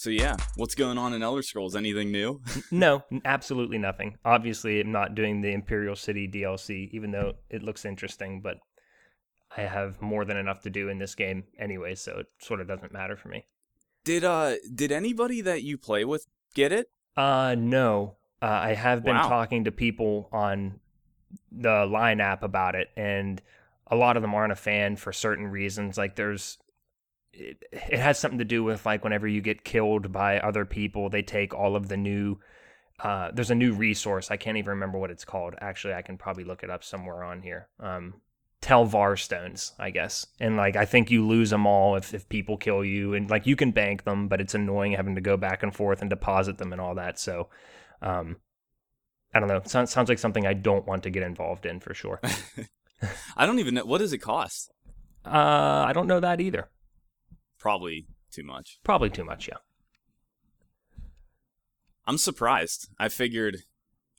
So yeah, what's going on in Elder Scrolls? Anything new? no, absolutely nothing. Obviously, I'm not doing the Imperial City DLC, even though it looks interesting. But I have more than enough to do in this game anyway, so it sort of doesn't matter for me. Did uh did anybody that you play with get it? Uh no. Uh, I have been Wow. talking to people on the Line app about it, and a lot of them aren't a fan for certain reasons. Like there's, it, it has something to do with like whenever you get killed by other people, they take all of the new. Uh, there's a new resource. I can't even remember what it's called. Actually, I can probably look it up somewhere on here. Um, Tel Var stones, I guess. And like I think you lose them all if, if people kill you and like you can bank them, but it's annoying having to go back and forth and deposit them and all that. So um I don't know. Sounds sounds like something I don't want to get involved in for sure. I don't even know what does it cost. Uh I don't know that either. Probably too much. Probably too much, yeah. I'm surprised. I figured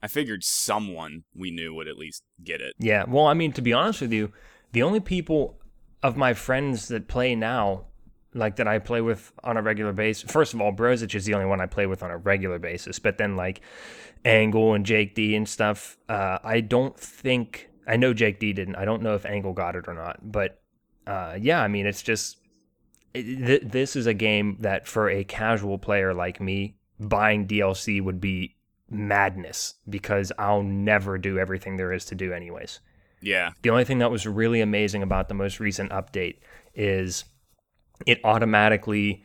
I figured someone we knew would at least get it. Yeah. Well, I mean, to be honest with you, the only people of my friends that play now, like that I play with on a regular basis, first of all, Brozic is the only one I play with on a regular basis. But then, like Angle and Jake D and stuff, uh, I don't think, I know Jake D didn't. I don't know if Angle got it or not. But uh, yeah, I mean, it's just, th- this is a game that for a casual player like me, buying DLC would be madness because I'll never do everything there is to do, anyways. Yeah. The only thing that was really amazing about the most recent update is it automatically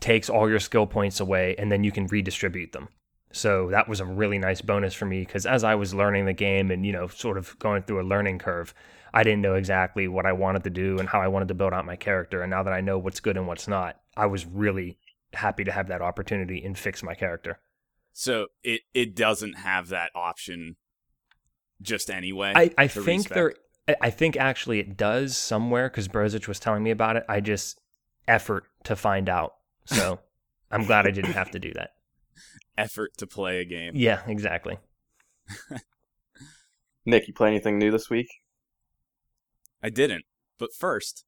takes all your skill points away and then you can redistribute them. So that was a really nice bonus for me because as I was learning the game and, you know, sort of going through a learning curve, I didn't know exactly what I wanted to do and how I wanted to build out my character. And now that I know what's good and what's not, I was really happy to have that opportunity and fix my character. So it it doesn't have that option just anyway. I, I think respec. there. I- I think actually it does somewhere because Brozic was telling me about it. I just effort to find out. So I'm glad I didn't have to do that. effort to play a game. Yeah, exactly. Nick, you play anything new this week? I didn't. But first,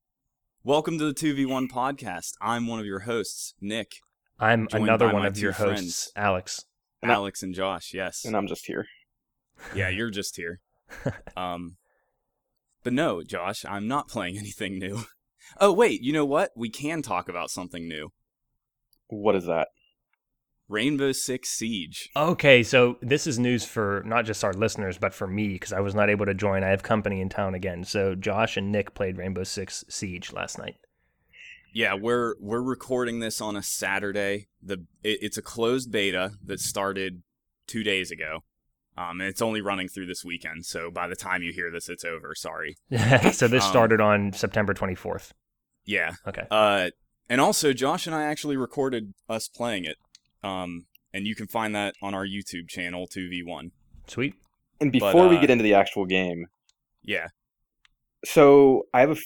welcome to the 2v1 podcast. I'm one of your hosts, Nick, I'm another one of two your hosts, friends. Alex. And Alex and Josh. Yes. And I'm just here. Yeah, you're just here. Um, but no, Josh, I'm not playing anything new. Oh wait, you know what? We can talk about something new. What is that? Rainbow Six Siege. Okay, so this is news for not just our listeners, but for me because I was not able to join. I have company in town again. So Josh and Nick played Rainbow Six Siege last night. Yeah, we're we're recording this on a Saturday. The it, it's a closed beta that started two days ago, um, and it's only running through this weekend. So by the time you hear this, it's over. Sorry. so this Um, started on September 24th. Yeah. Okay. Uh, and also Josh and I actually recorded us playing it. Um, and you can find that on our YouTube channel, two v one. Sweet. And before we uh, get into the actual game, Yeah. so I have a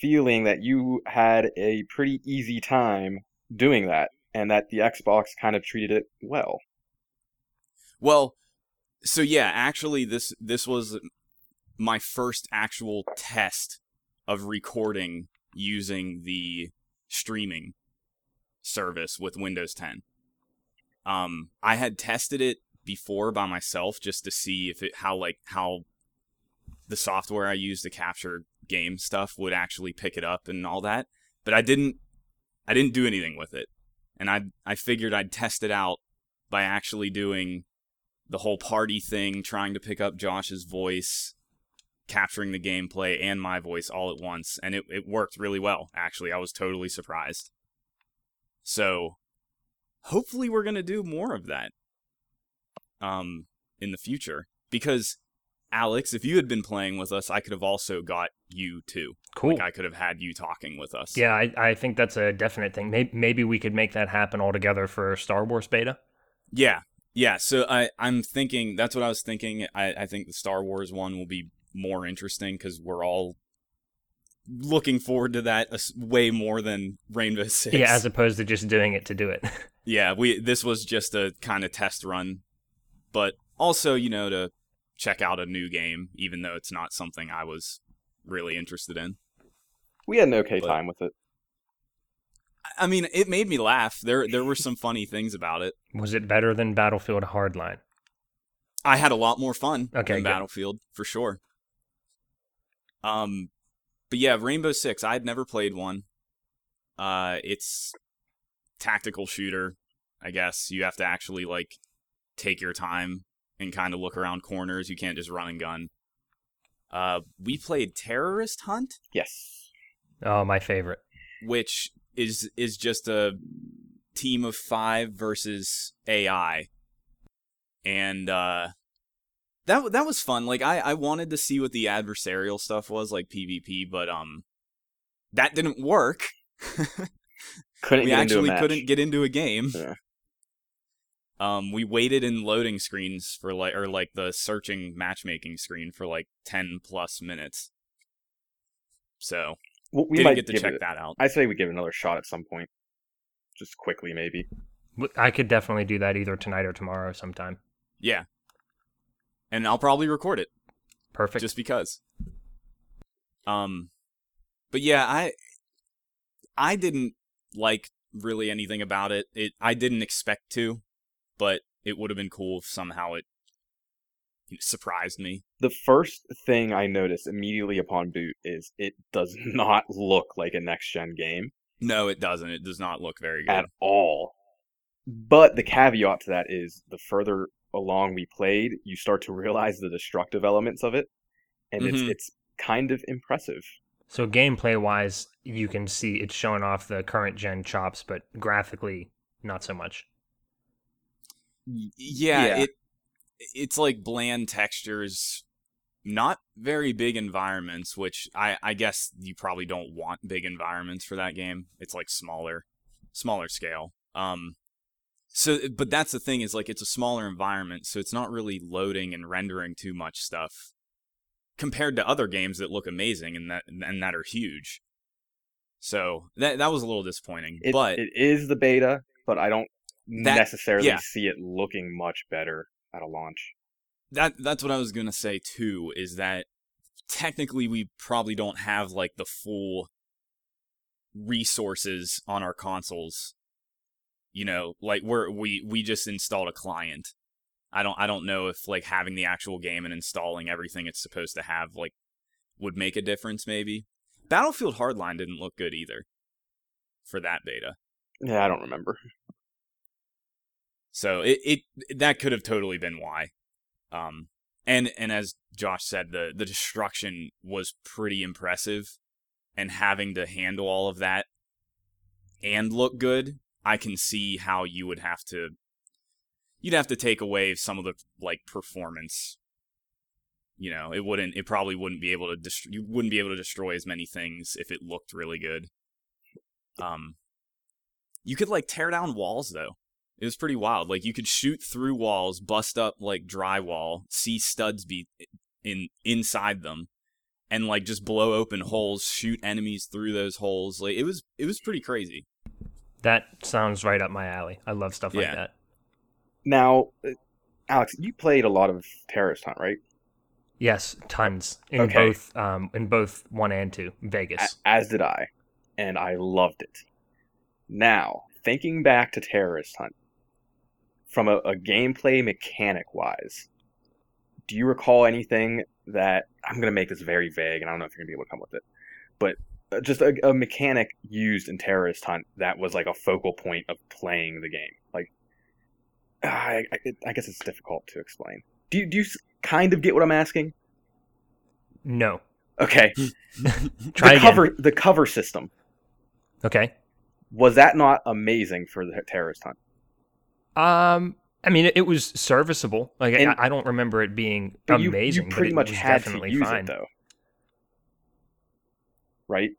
feeling that you had a pretty easy time doing that, and that the Xbox kind of treated it well. Well, so yeah, actually this this was my first actual test of recording using the streaming service with Windows 10. Um I had tested it before by myself just to see if it how like how the software I use to capture game stuff would actually pick it up and all that, but I didn't I didn't do anything with it. And I I figured I'd test it out by actually doing the whole party thing, trying to pick up Josh's voice, capturing the gameplay and my voice all at once, and it, it worked really well, actually. I was totally surprised. So hopefully we're gonna do more of that um in the future. Because Alex, if you had been playing with us, I could have also got you too. Cool. Like I could have had you talking with us. Yeah, I, I think that's a definite thing. Maybe, maybe we could make that happen altogether for Star Wars beta. Yeah, yeah. So I, I'm thinking that's what I was thinking. I, I think the Star Wars one will be more interesting because we're all looking forward to that way more than Rainbow Six. Yeah, as opposed to just doing it to do it. yeah. We this was just a kind of test run, but also you know to check out a new game, even though it's not something I was really interested in. We had an okay But- time with it. I mean, it made me laugh. There there were some funny things about it. Was it better than Battlefield Hardline? I had a lot more fun Okay, than good. Battlefield for sure. Um, but yeah, Rainbow Six. I had never played one. Uh, it's tactical shooter. I guess you have to actually like take your time and kind of look around corners. You can't just run and gun. Uh, we played Terrorist Hunt, Yes. Oh, my favorite. which is is just a team of five versus AI, and uh, that that was fun. Like I I wanted to see what the adversarial stuff was like PvP, but um, that didn't work. Couldn't we get into a actually match. couldn't get into a game. Yeah. Um, we waited in loading screens for like, or like the searching matchmaking screen for like ten plus minutes. So Well, we didn't might get to check it, that out. I say we give another shot at some point. Just quickly, maybe. I could definitely do that either tonight or tomorrow sometime. Yeah, and I'll probably record it Perfect. just because. Um, but yeah, I I didn't like really anything about it. It I didn't expect to, but it would have been cool if somehow it surprised me. The first thing I noticed immediately upon boot is it does not look like a next gen game No, it doesn't. It does not look very good. at all. But the caveat to that is the further along we played, you start to realize the destructive elements of it, and Mhm. it's it's kind of impressive. so gameplay wise, you can see it's showing off the current gen chops, but graphically, not so much. Yeah, Yeah. it it's like bland textures, not very big environments, which I I guess you probably don't want big environments for that game. It's like smaller, smaller scale. Um, so but that's the thing is like it's a smaller environment, so it's not really loading and rendering too much stuff compared to other games that look amazing and that and that are huge. So that that was a little disappointing, It, but it is the beta, but I don't That- necessarily yeah. see it looking much better at a launch. that that's what I was gonna say too. Is that technically we probably don't have like the full resources on our consoles. You know, like we're we we just installed a client. I don't I don't know if like having the actual game and installing everything it's supposed to have like would make a difference. Maybe Battlefield Hardline didn't look good either for that beta. Yeah, I don't remember. So it, it that could have totally been why. Um and and as Josh said, the the destruction was pretty impressive and having to handle all of that and look good, I can see how you would have to you'd have to take away some of the like performance. You know, it wouldn't it probably wouldn't be able to dest- you wouldn't be able to destroy as many things if it looked really good. Um you could like tear down walls though. It was pretty wild. Like you could shoot through walls, bust up like drywall, see studs be in inside them, and like just blow open holes, shoot enemies through those holes. Like it was it was pretty crazy. That sounds right up my alley. I love stuff like that. Now, uh, Alex, you played a lot of Terrorist Hunt, right? Yes, tons in Okay. both um in both one and two. Vegas. A- as did I, and I loved it. Now, thinking back to Terrorist Hunt, from a, a gameplay mechanic wise, do you recall anything that I'm going to make this very vague, and I don't know if you're going to be able to come with it, but just a, a mechanic used in Terrorist Hunt that was like a focal point of playing the game? Like, I, I, I guess it's difficult to explain. Do you, do you kind of get what I'm asking? no. Okay, Try the again. cover the cover system Okay. was that not amazing for the terrorist hunt? Um I mean it, was serviceable. Like I, I don't remember it being But you, amazing. you but pretty it much was had to use fine. it though, right?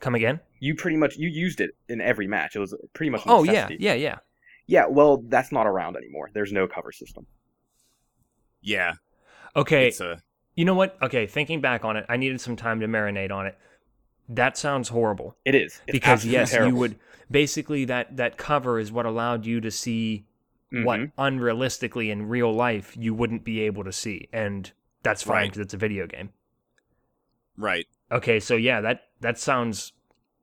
Come again? You pretty much you used it in every match. It was pretty much. Oh yeah, yeah, yeah. yeah. Well, that's not around anymore. There's no cover system. Yeah, Okay, it's a you know what? Okay, thinking back on it, I needed some time to marinate on it. That sounds horrible. It is It's because yes, terrible. you would basically that that cover is what allowed you to see what Mhm. unrealistically in real life you wouldn't be able to see, and that's fine Right. because it's a video game. right. Okay, so yeah, that that sounds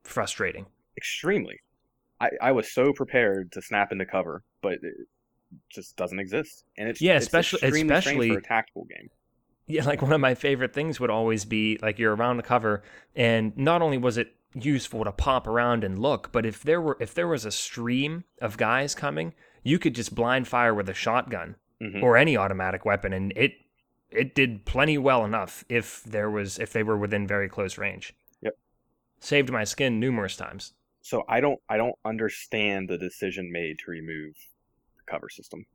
frustrating. extremely. I, I was so prepared to snap into cover, but it just doesn't exist. And it's Yeah, it's especially- especially- for a tactical game. yeah, like one of my favorite things would always be like you're around the cover, and not only was it useful to pop around and look, but if there were if there was a stream of guys coming, you could just blind fire with a shotgun Mhm. or any automatic weapon, and it it did plenty well enough if there was if they were within very close range. Yep. Saved my skin numerous times. So I don't I don't understand the decision made to remove the cover system.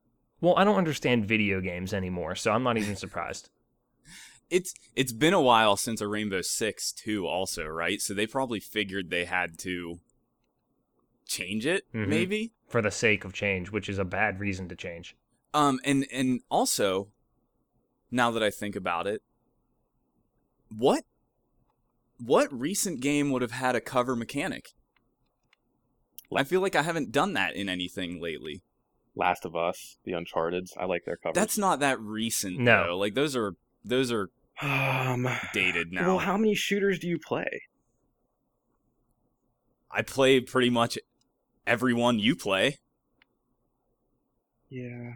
Well, I don't understand video games anymore, so I'm not even surprised. It's it's been a while since a Rainbow Six too, also, right? So they probably figured they had to change it, Mhm. maybe. For the sake of change, which is a bad reason to change. Um, and and also, now that I think about it, what what recent game would have had a cover mechanic? I feel like I haven't done that in anything lately. Last of Us, the Uncharted, I like their covers. That's not that recent No. though. Like those are those are um dated now. Well, how many shooters do you play? I play pretty much everyone you play. Yeah.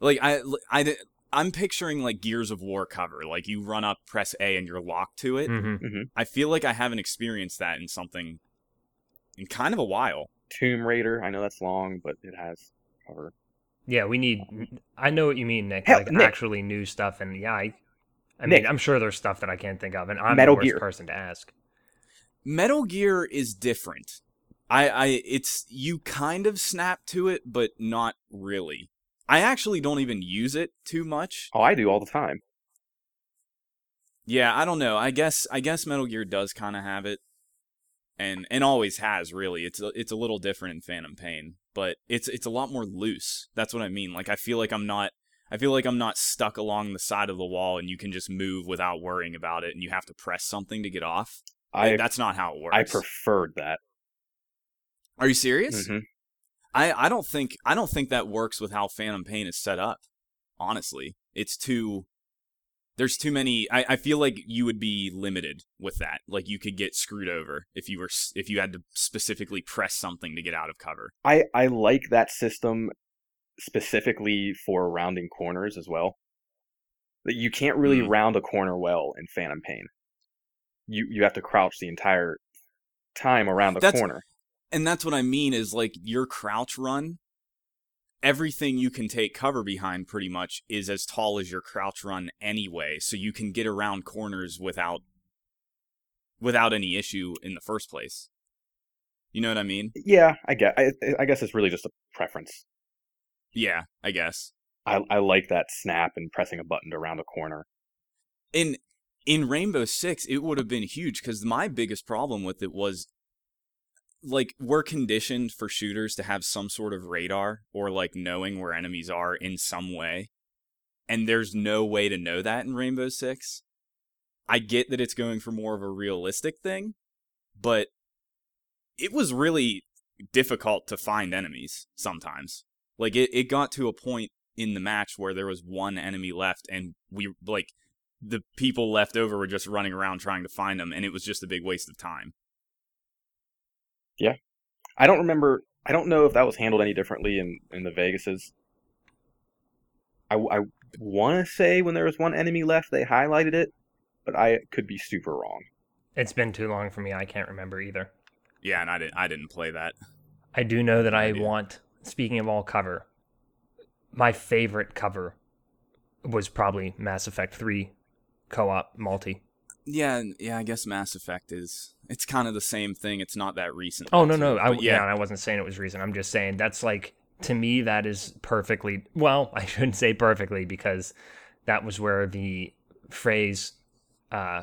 Like I I I'm picturing like Gears of War cover. Like you run up, press A, and you're locked to it. hmm I feel like I haven't experienced that in something in kind of a while. Tomb Raider, I know that's long, but it has cover. Yeah, we need. I know what you mean, Nick. Hell, like Nick. actually new stuff, and yeah, I, I Nick. mean, I'm sure there's stuff that I can't think of, and I'm Metal the worst Gear. person to ask. Metal Gear is different. I, I it's you kind of snap to it, but not really. I actually don't even use it too much. Oh, I do all the time. Yeah, I don't know. I guess I guess Metal Gear does kind of have it, and and always has really. It's a, it's a little different in Phantom Pain, but it's it's a lot more loose. That's what I mean. Like I feel like I'm not. I feel like I'm not stuck along the side of the wall, and you can just move without worrying about it, and you have to press something to get off. I That's not how it works. I preferred that. Are you serious? Mhm. I, I don't think I don't think that works with how Phantom Pain is set up. Honestly, it's too. There's too many. I, I feel like you would be limited with that. Like you could get screwed over if you were if you had to specifically press something to get out of cover. I I like that system specifically for rounding corners as well. That you can't really Mm. round a corner well in Phantom Pain. You you have to crouch the entire time around the That's- corner. And that's what I mean is like your crouch run. Everything you can take cover behind pretty much is as tall as your crouch run anyway, so you can get around corners without without any issue in the first place. You know what I mean? Yeah, I get. I, I guess it's really just a preference. Yeah, I guess. I I like that snap and pressing a button to round a corner. in in Rainbow Six, it would have been huge because my biggest problem with it was like we're conditioned for shooters to have some sort of radar or like knowing where enemies are in some way. And there's no way to know that in Rainbow Six. I get that it's going for more of a realistic thing, but it was really difficult to find enemies sometimes. Like it, it got to a point in the match where there was one enemy left and we like the people left over were just running around trying to find them and it was just a big waste of time. I don't remember. I don't know if that was handled any differently in in the Vegases. I I want to say when there was one enemy left, they highlighted it, but I could be super wrong. It's been too long for me. I can't remember either. Yeah, and I didn't I didn't play that. I do know that I idea. want. Speaking of all cover, my favorite cover was probably Mass Effect Three co-op multi. Yeah, yeah, I guess Mass Effect is it's kind of the same thing. It's not that recent. Oh no no, I, but yeah, I wasn't saying it was recent. I'm just saying that's like to me that is perfectly well. I shouldn't say perfectly because that was where the phrase uh,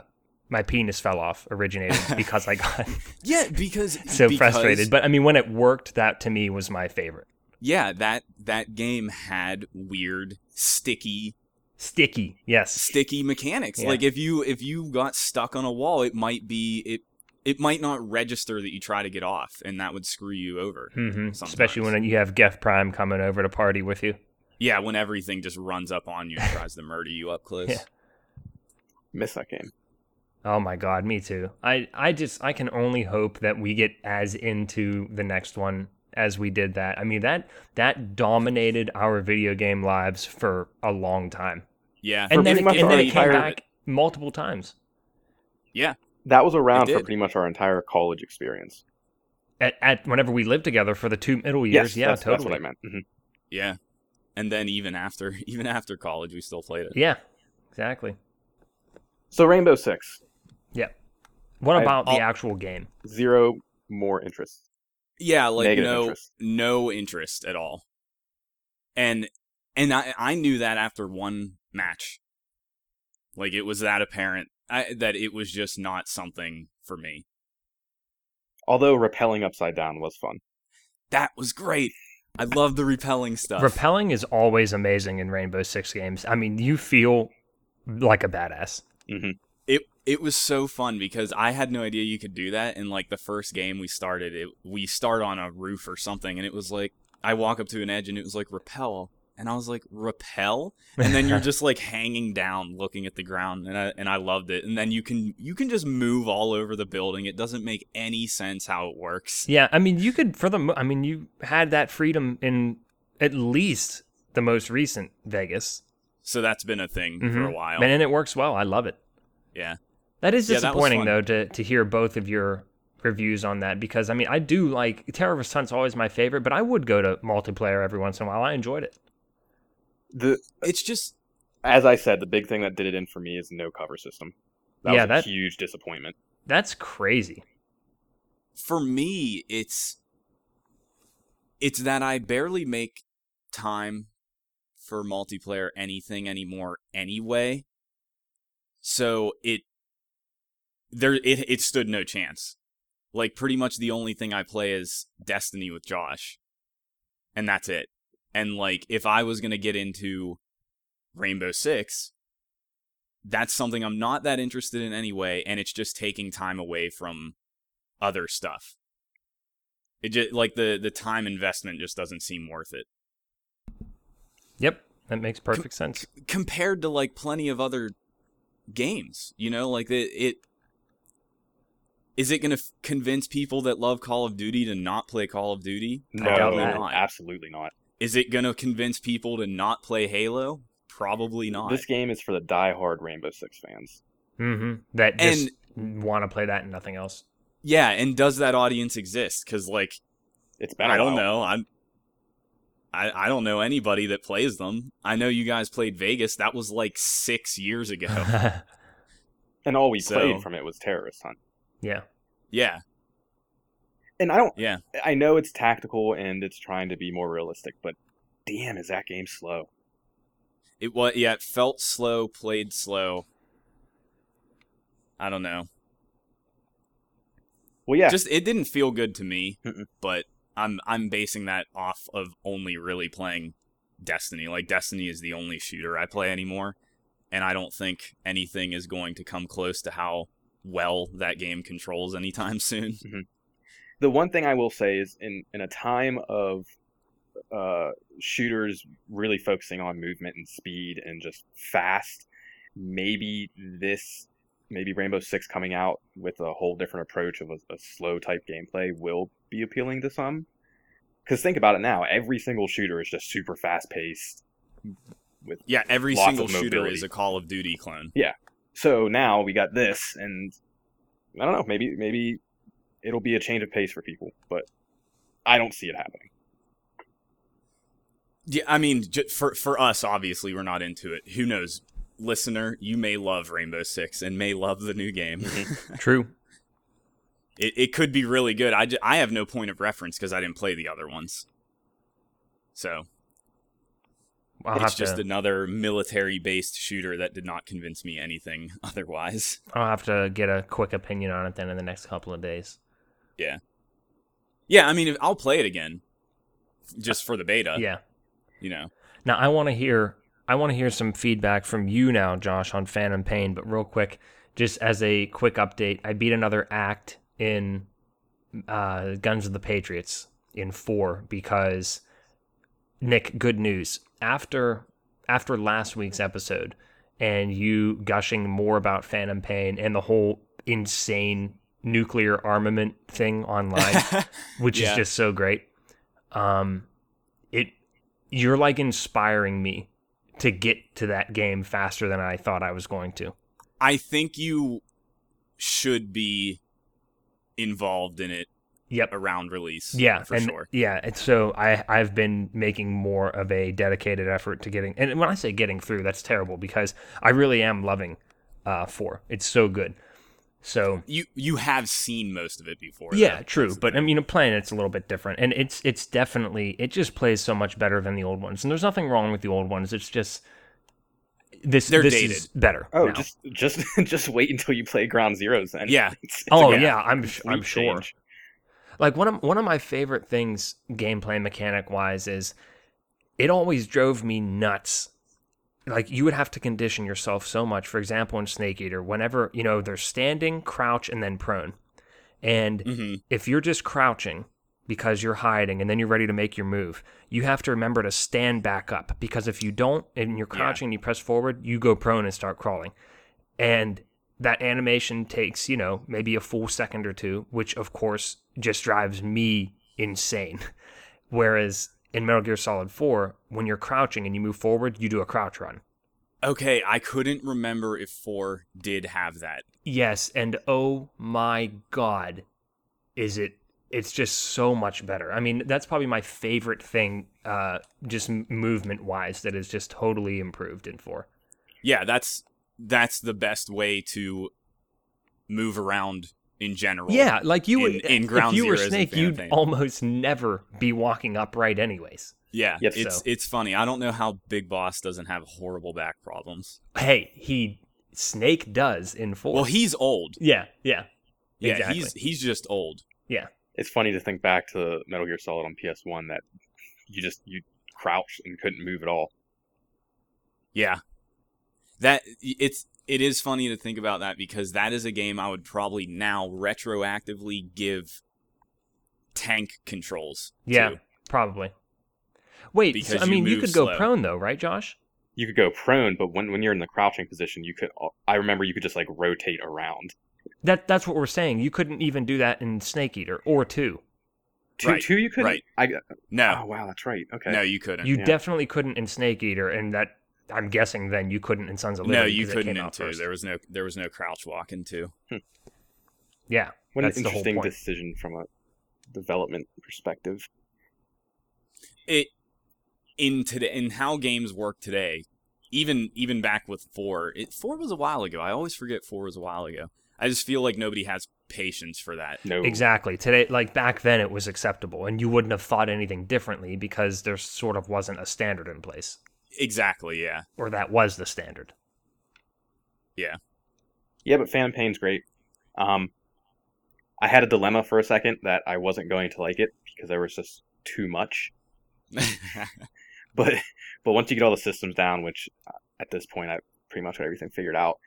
"my penis fell off" originated because I got Yeah, because so because- frustrated. But I mean, when it worked, that to me was my favorite. yeah, that that game had weird sticky Sticky, yes. sticky mechanics. Yeah. Like if you if you got stuck on a wall, it might be it it might not register that you try to get off, and that would screw you over. hmm Especially when you have Geth Prime coming over to party with you. Yeah, when everything just runs up on you and tries to murder you up close. Yeah. Miss that game. Oh my god, me too. I I just I can only hope that we get as into the next one as we did that. I mean that that dominated our video game lives for a long time. Yeah. And then, it, much and then our it came entire- back multiple times. yeah. That was around for pretty much our entire college experience. At, at whenever we lived together for the two middle Yes, years, yeah, that's, totally. that's what I meant. Mhm. Yeah. And then even after even after college we still played it. Yeah, exactly. So Rainbow Six, Yeah. What about the I'll- actual game? zero more interest. Yeah, like Negative no interest. no interest at all. And and I I knew that after one match. Like it was that apparent I, that it was just not something for me. Although rappelling upside down was fun. That was great. I love the rappelling stuff. Rappelling is always amazing in Rainbow Six games. I mean, you feel like a badass. Mm-hmm. it it was so fun because I had no idea you could do that. And like the first game we started, it we start on a roof or something, and it was like I walk up to an edge and it was like rappel, and I was like rappel, and then you're just like hanging down, looking at the ground, and I and I loved it. And then you can you can just move all over the building. It doesn't make any sense how it works. Yeah, I mean, you could for the. mo- I mean, you had that freedom in at least the most recent Vegas, So that's been a thing for mm-hmm. a while. and it works well. I love it. yeah. That is Yeah, that disappointing though to to hear both of your reviews on that because I mean I do like Terrorist Hunt's always my favorite, but I would go to multiplayer every once in a while. I enjoyed it. The It's just as I said, the big thing that did it in for me is no cover system. That Yeah, was a that- huge disappointment. That's crazy. for me it's it's that I barely make time for multiplayer anything anymore anyway. So it there it it stood no chance. Like pretty much the only thing I play is Destiny with Josh. And that's it. And like if I was going to get into Rainbow 6, that's something I'm not that interested in anyway and it's just taking time away from other stuff. It just like the the time investment just doesn't seem worth it Yep, that makes perfect sense. compared to like plenty of other games. You know, like it. it is it going to f- convince people that love Call of Duty to not play Call of Duty? No, Probably not. absolutely not. Is it going to convince people to not play Halo? Probably not. This game is for the die-hard Rainbow Six fans. Mm-hmm. That just want to play that and nothing else. yeah, and does that audience exist? Because like It's been. I I don't know. I'm. I, I don't know anybody that plays them. I know you guys played Vegas. That was like six years ago. And all we So- played from it was Terrorist Hunt. yeah, yeah, And I don't. yeah. I know it's tactical and it's trying to be more realistic, but damn, is that game slow? It was yeah, it felt slow, played slow. I don't know. Well, yeah. Just it didn't feel good to me, Mm-mm. but I'm I'm basing that off of only really playing Destiny. Like Destiny is the only shooter I play anymore, and I don't think anything is going to come close to how well that game controls anytime soon. Mm-hmm. The one thing I will say is in in a time of uh, shooters really focusing on movement and speed and just fast, maybe this maybe Rainbow Six coming out with a whole different approach of a, a slow type gameplay will be appealing to some. Because think about it now, every single shooter is just super fast paced. With Yeah, every single shooter is a Call of Duty clone. Yeah. So now we got this, and I don't know, maybe maybe it'll be a change of pace for people, but I don't see it happening. Yeah, I mean, for for us, obviously, we're not into it. Who knows, listener? You may love Rainbow Six and may love the new game. Mm-hmm. true. it it could be really good. I I have no point of reference because I didn't play the other ones. So I'll it's have just to. another military based shooter that did not convince me anything otherwise. I'll have to get a quick opinion on it then in the next couple of days. Yeah, Yeah, I mean, I'll play it again, just for the beta. Yeah. you know. Now I want to hear I want to hear some feedback from you now, Josh, on Phantom Pain. But real quick, just as a quick update, I beat another act in uh, Guns of the Patriots in four because Nick, good news. After after last week's episode, and you gushing more about Phantom Pain and the whole insane nuclear armament thing online, which Yeah. is just so great. Um, it you're like inspiring me to get to that game faster than I thought I was going to. I think you should be involved in it Yep. around release. Yeah, for and sure. yeah, and so I I've been making more of a dedicated effort to getting, and when I say getting through, that's terrible because I really am loving uh four. It's so good. So You you have seen most of it before. yeah, though. true, That's but I thing. mean, playing it's a little bit different, and it's it's definitely it just plays so much better than the old ones, and there's nothing wrong with the old ones. It's just this They're this dated. is better. Oh, now. just just just wait until you play Ground Zeroes then. Yeah. It's- it's oh a yeah, I'm I'm sure. change. Like one of one of my favorite things gameplay mechanic wise is it always drove me nuts. Like you would have to condition yourself so much. For example, in Snake Eater, whenever you know they're standing, crouch, and then prone, and Mhm. if you're just crouching because you're hiding and then you're ready to make your move, you have to remember to stand back up because if you don't and you're Yeah. crouching and you press forward, you go prone and start crawling. And that animation takes, you know, maybe a full second or two, which of course just drives me insane. Whereas in Metal Gear Solid 4, when you're crouching and you move forward, you do a crouch run. Okay, I couldn't remember if four did have that. Yes, and oh my god, is it it's just so much better. I mean, that's probably my favorite thing uh just movement wise that is just totally improved in 4. Yeah, that's that's the best way to move around in general. Yeah, like you would in- in Ground if you were Zeroes Snake, you'd Pain. almost never be walking upright anyways. Yeah, Yep. it's So- it's funny. I don't know how Big Boss doesn't have horrible back problems. Hey, he Snake does in 4. Well, he's old. Yeah, yeah. Yeah, exactly. he's he's just old. Yeah. It's funny to think back to Metal Gear Solid on PS1 that you just you crouched and couldn't move at all. Yeah. That it's it is funny to think about that because that is a game I would probably now retroactively give tank controls. Yeah. to. Probably. Wait, so, I mean, you move could go prone though, right, Josh? You could go prone, but when when you're in the crouching position, you could. I remember you could just like rotate around. That that's what we're saying. You couldn't even do that in Snake Eater or 2. Two, Right, two, you couldn't. right. I, No. Oh wow, that's right. Okay. No, you couldn't. You Yeah. definitely couldn't in Snake Eater, and that I'm guessing then you couldn't in Sons of Liberty. you 'cause it couldn't came in two. first. There was no there was no crouch walking too. Hmm. Yeah, what that's an the whole interesting point. decision from a development perspective. It in today in how games work today, even even back with four. It four was a while ago. I always forget four was a while ago. I just feel like nobody has patience for that. No. exactly. Today, like back then, it was acceptable, and you wouldn't have thought anything differently because there sort of wasn't a standard in place, Exactly. Yeah. or that was the standard. Yeah, Yeah, but Phantom Pain's great. Um, I had a dilemma for a second that I wasn't going to like it because there was just too much. But but once you get all the systems down, which uh, at this point I pretty much got everything figured out,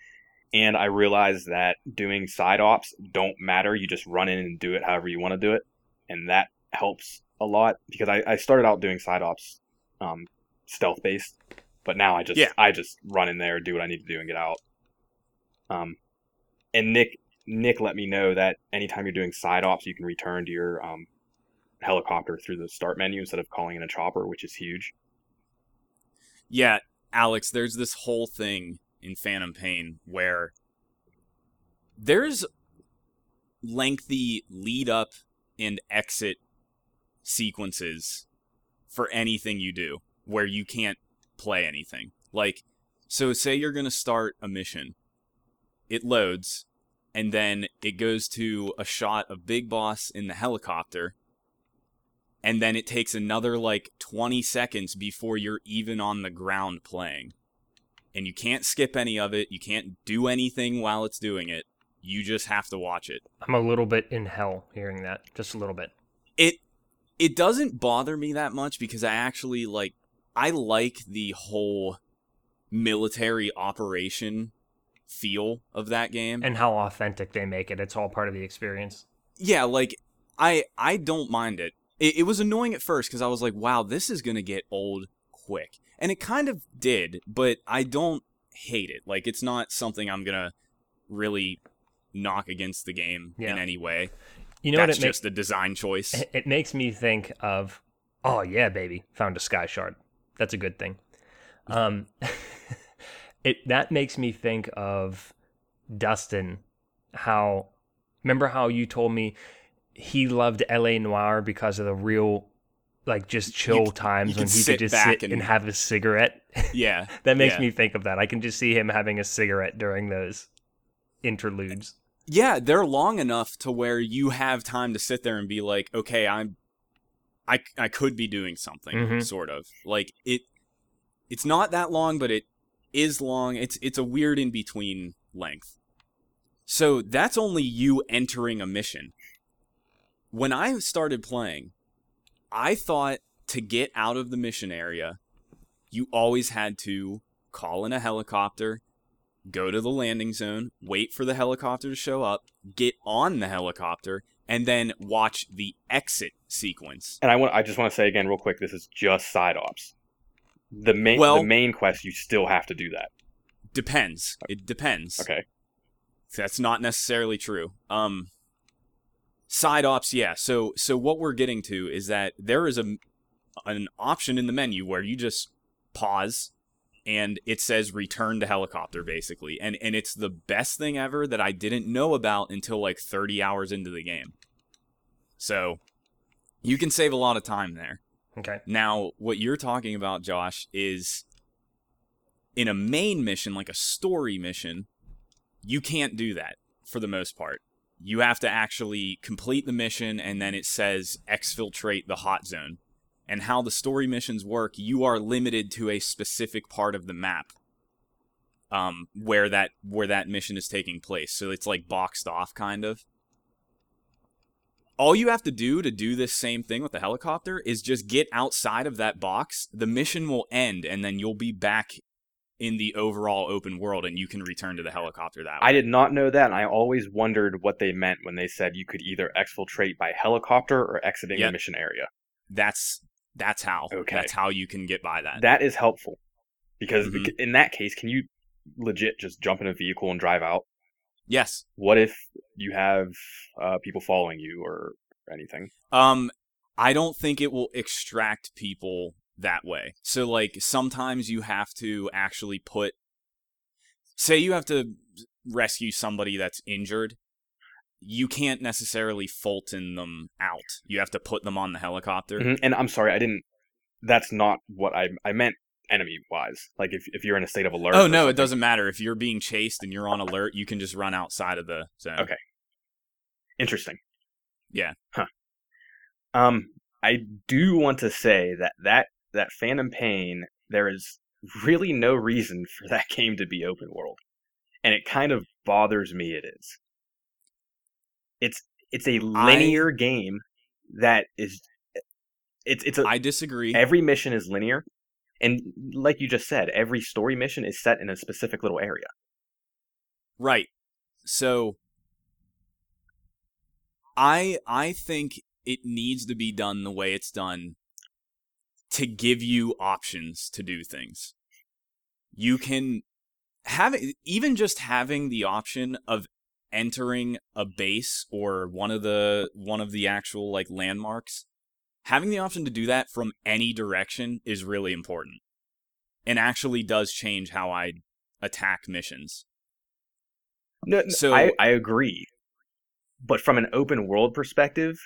and I realized that doing side ops don't matter. You just run in and do it however you want to do it, and that helps a lot because I, I started out doing side ops, um, stealth based, but now I just Yeah. I just run in there, do what I need to do, and get out. Um, and Nick Nick let me know that anytime you're doing side ops, you can return to your um, helicopter through the start menu instead of calling in a chopper, which is huge. Yeah, Alex, there's this whole thing in Phantom Pain where there's lengthy lead up and exit sequences for anything you do where you can't play anything. Like, so say you're going to start a mission, it loads, and then it goes to a shot of Big Boss in the helicopter and then it takes another like 20 seconds before you're even on the ground playing. And you can't skip any of it. You can't do anything while it's doing it. You just have to watch it. I'm a little bit in hell hearing that, just a little bit. It it doesn't bother me that much because I actually like I like the whole military operation feel of that game. And how authentic they make it. It's all part of the experience. yeah, like I I don't mind it. It, it was annoying at first because I was like, wow, this is gonna get old quick, and it kind of did. But I don't hate it. Like it's not something I'm gonna really knock against the game in any way. You know That's what it makes just a design choice. It- It makes me think of, oh yeah, baby, found a sky shard. That's a good thing. Um, it that makes me think of Dustin. How remember how you told me he loved L.A. Noire because of the real, like just chill c- times you when he could just sit and, and- have a cigarette. Yeah. that makes yeah. me think of that. I can just see him having a cigarette during those interludes. Yeah, they're long enough to where you have time to sit there and be like, okay, I'm, I, I could be doing something, Mhm. sort of. Like it, it's not that long, but it is long. It's it's a weird in between length. So that's only you entering a mission. When I started playing, I thought to get out of the mission area, you always had to call in a helicopter, go to the landing zone, wait for the helicopter to show up, get on the helicopter, and then watch the exit sequence. And I want I just want to say again real quick, this is just side ops. The main Well- the main quest you still have to do that. Depends. It depends. Okay. That's not necessarily true. Um side ops, yeah. So so what we're getting to is that there is a an option in the menu where you just pause and it says return to helicopter basically. And and it's the best thing ever that I didn't know about until like 30 hours into the game. So you can save a lot of time there. Okay. Now, what you're talking about, Josh, is in a main mission, like a story mission, you can't do that for the most part. You have to actually complete the mission, and then it says exfiltrate the hot zone. And how the story missions work, you are limited to a specific part of the map um, where that where that mission is taking place. So it's like boxed off, kind of all you have to do to do this same thing with the helicopter is just get outside of that box. The mission will end, and then you'll be back in the overall open world, and you can return to the helicopter that way. I did not know that, and I always wondered what they meant when they said you could either exfiltrate by helicopter or exiting Yeah. the mission area. That's that's how. Okay. That's how you can get by that. That is helpful because Mhm. in that case, can you legit just jump in a vehicle and drive out? yes. What if you have uh, people following you or anything? Um, I don't think it will extract people that way. So like sometimes you have to actually put say you have to rescue somebody that's injured. You can't necessarily Fulton them out. You have to put them on the helicopter. Mhm. And I'm sorry, I didn't. That's not what I I meant. Enemy wise, like if if you're in a state of alert. Oh no, it doesn't matter. If you're being chased and you're on alert, you can just run outside of the zone. Okay. Interesting. Yeah. Huh. Um, I do want to say that that that Phantom Pain, there is really no reason for that game to be open world, and it kind of bothers me. It is. It's it's a linear game that is. It's it's a I disagree. every mission is linear, and like you just said, every story mission is set in a specific little area. Right. So I I think it needs to be done the way it's done to give you options to do things. You can have even just having the option of entering a base or one of the one of the actual like landmarks having the option to do that from any direction is really important and actually does change how I attack missions. No, no, So- I, I agree, but from an open world perspective,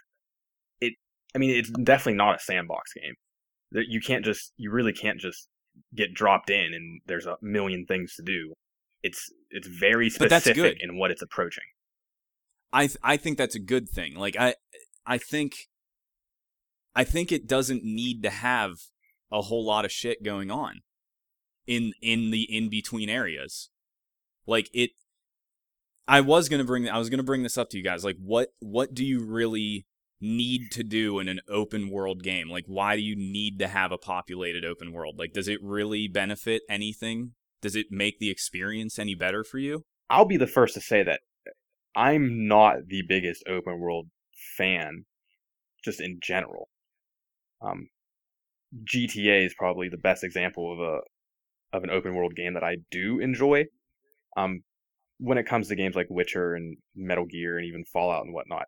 it I mean it's definitely not a sandbox game. That you can't just you really can't just get dropped in and there's a million things to do. It's it's very specific in what it's approaching. I th- I think that's a good thing. Like I I think I think it doesn't need to have a whole lot of shit going on in in the in between areas. Like it I was going to bring I was going to bring this up to you guys. Like what what do you really need to do in an open world game? Like why do you need to have a populated open world? Like does it really benefit anything? Does it make the experience any better for you? I'll be the first to say that I'm not the biggest open world fan, just in general. Um, GTA is probably the best example of a of an open world game that I do enjoy. Um, when it comes to games like Witcher and Metal Gear and even Fallout and whatnot,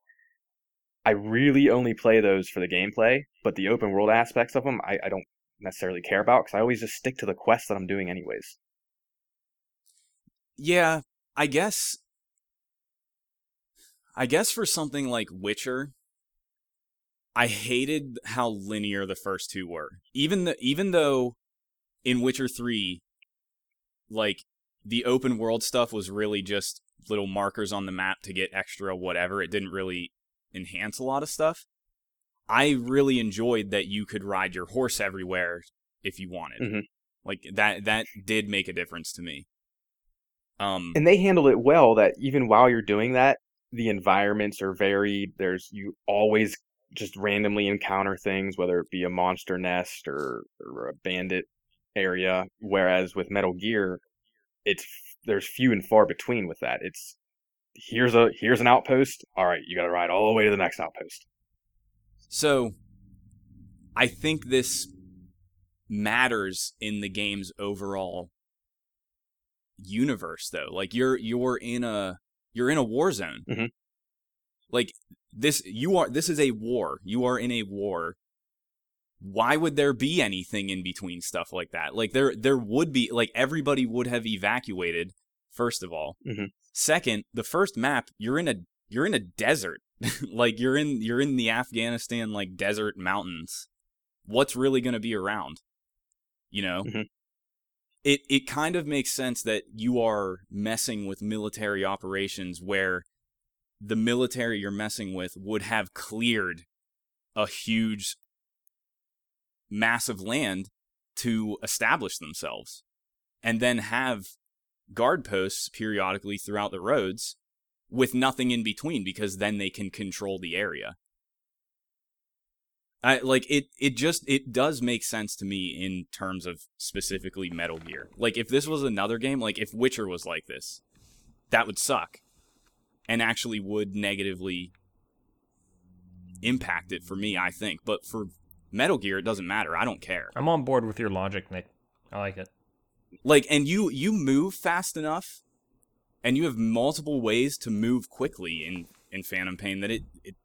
I really only play those for the gameplay. But the open world aspects of them, I, I don't necessarily care about because I always just stick to the quests that I'm doing anyways. Yeah, I guess. I guess for something like Witcher, I hated how linear the first two were. Even the even though in Witcher 3 like the open world stuff was really just little markers on the map to get extra whatever. It didn't really enhance a lot of stuff. I really enjoyed that you could ride your horse everywhere if you wanted. Mhm. Like that that did make a difference to me. Um and they handle it well that even while you're doing that the environments are varied. There's you always just randomly encounter things whether it be a monster nest or, or a bandit area. Whereas with metal gear it's there's few and far between with that. It's here's a here's an outpost. All right you got to ride all the way to the next outpost. So, I think this matters in the game's overall universe, though. Like you're you're in a you're in a war zone. Mhm. Like this, you are. This is a war. You are in a war. Why would there be anything in between stuff like that? Like there there would be like everybody would have evacuated. First of all, Mhm. second, the first map you're in a you're in a desert. like you're in you're in the Afghanistan like desert mountains. What's really going to be around? You know? Mhm. It it kind of makes sense that you are messing with military operations where the military you're messing with would have cleared a huge massive land to establish themselves and then have guard posts periodically throughout the roads with nothing in between because then they can control the area. I like it it just it does make sense to me in terms of specifically Metal Gear. Like if this was another game, like if Witcher was like this, that would suck and actually would negatively impact it for me, I think. But for Metal Gear it doesn't matter. I don't care. I'm on board with your logic, Nick. I like it. like and you you move fast enough and you have multiple ways to move quickly in in phantom pain that it, it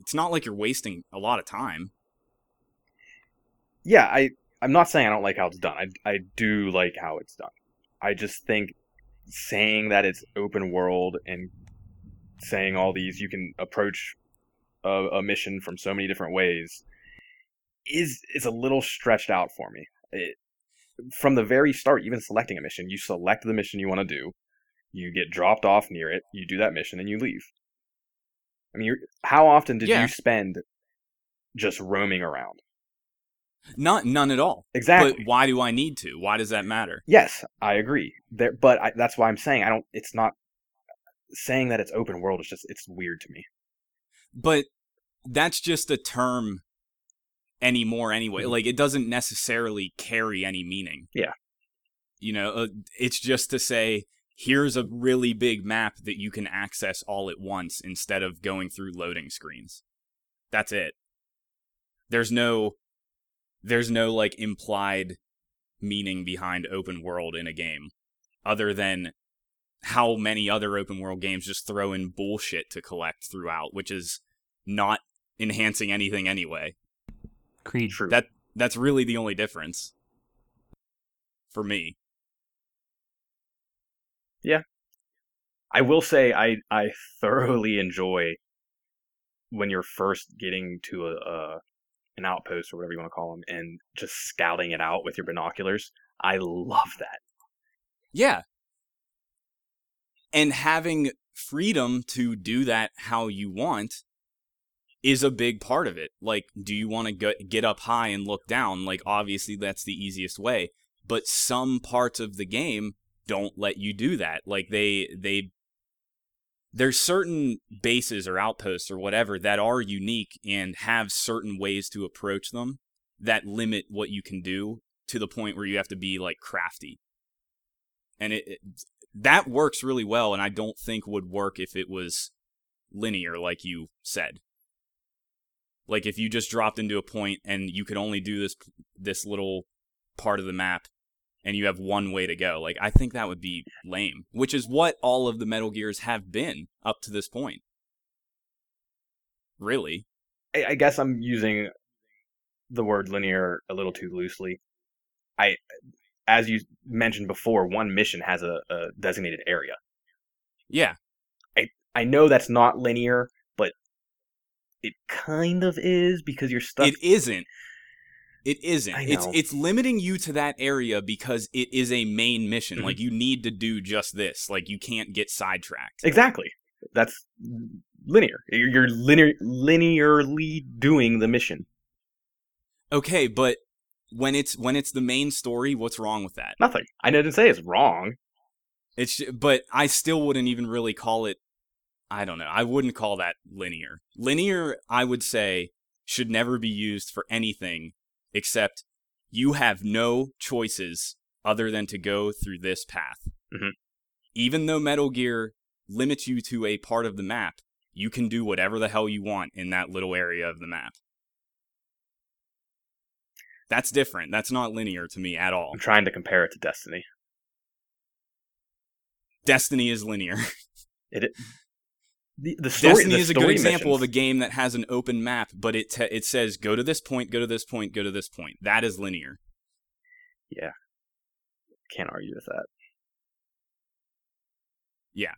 it's not like you're wasting a lot of time yeah i i'm not saying i don't like how it's done. I, I do like how it's done. I just think saying that it's open world and saying all these you can approach a, a mission from so many different ways is is a little stretched out for me. It, from the very start even selecting a mission you select the mission you want to do you get dropped off near it you do that mission and you leave. I mean you're, how often did Yeah. you spend just roaming around not none at all exactly but why do i need to why does that matter Yes, I agree. There, but I, that's why I'm saying I don't. It's not saying that it's open world. It's just it's weird to me. but that's just a term anymore anyway Mhm. like it doesn't necessarily carry any meaning Yeah. you know uh, it's just to say here's a really big map that you can access all at once instead of going through loading screens that's it there's no there's no like implied meaning behind open world in a game other than how many other open world games just throw in bullshit to collect throughout which is not enhancing anything anyway Creed. True. that that's really the only difference for me Yeah. I will say I I thoroughly enjoy when you're first getting to a, a an outpost or whatever you want to call them and just scouting it out with your binoculars. I love that. Yeah. And having freedom to do that how you want is a big part of it. Like, do you want to get up high and look down? Like, obviously, that's the easiest way. But some parts of the game don't let you do that. Like, they, they, there's certain bases or outposts or whatever that are unique and have certain ways to approach them that limit what you can do to the point where you have to be like crafty. And it, it that works really well and i don't think would work if it was linear like you said. Like if you just dropped into a point and you could only do this this little part of the map and you have one way to go. Like I think that would be lame, which is what all of the Metal Gears have been up to this point. Really? I, I guess I'm using the word linear a little too loosely. I, as you mentioned before, one mission has a, a designated area. Yeah. I I know that's not linear, but it kind of is because you're stuck. It isn't. It isn't. It's it's limiting you to that area because it is a main mission. Mhm. Like you need to do just this. Like you can't get sidetracked. Exactly. That's linear. You're you're linear, linearly doing the mission. Okay, but when it's when it's the main story, what's wrong with that? Nothing. I didn't say it's wrong. It's but I still wouldn't even really call it I don't know. I wouldn't call that linear. Linear, I would say, should never be used for anything except you have no choices other than to go through this path. Mhm. Even though Metal Gear limits you to a part of the map, you can do whatever the hell you want in that little area of the map. That's different. That's not linear to me at all. I'm trying to compare it to Destiny. Destiny is linear. It the, the story. Destiny the is a good example of a game that has an open map, but it te- it says go to this point, go to this point, go to this point. That is linear. Yeah, can't argue with that. Yeah,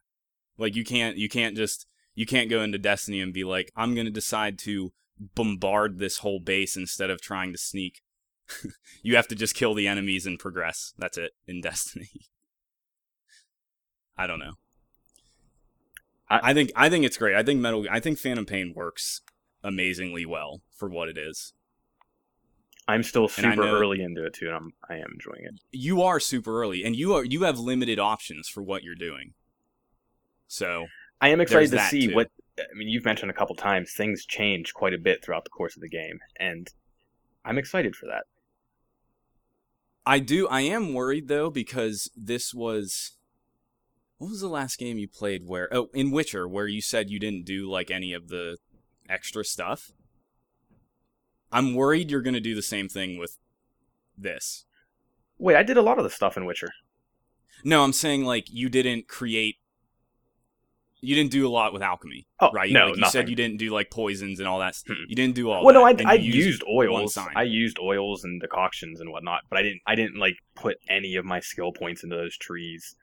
like you can't you can't just you can't go into Destiny and be like I'm going to decide to bombard this whole base instead of trying to sneak. you have to just kill the enemies and progress. That's it in Destiny. I don't know. I, I- I think I think it's great. I think Metal I think Phantom Pain works amazingly well for what it is. I'm still super early into it too, and I'm I am enjoying it. you are super early and you are you have limited options for what you're doing so I am excited to see too. what. I mean, you've mentioned a couple times things change quite a bit throughout the course of the game, and I'm excited for that. i do i am worried though because this was what was the last game you played where oh in witcher where you said you didn't do like any of the extra stuff i'm worried you're going to do the same thing with this Wait, I did a lot of the stuff in Witcher. no i'm saying like you didn't create you didn't do a lot with alchemy Oh, right no, like you nothing. said you didn't do like poisons and all that Mm-mm. you didn't do all well, that no, I, I you used, oils. I used oils and decoctions and whatnot, but I didn't. I didn't like put any of my skill points into those trees.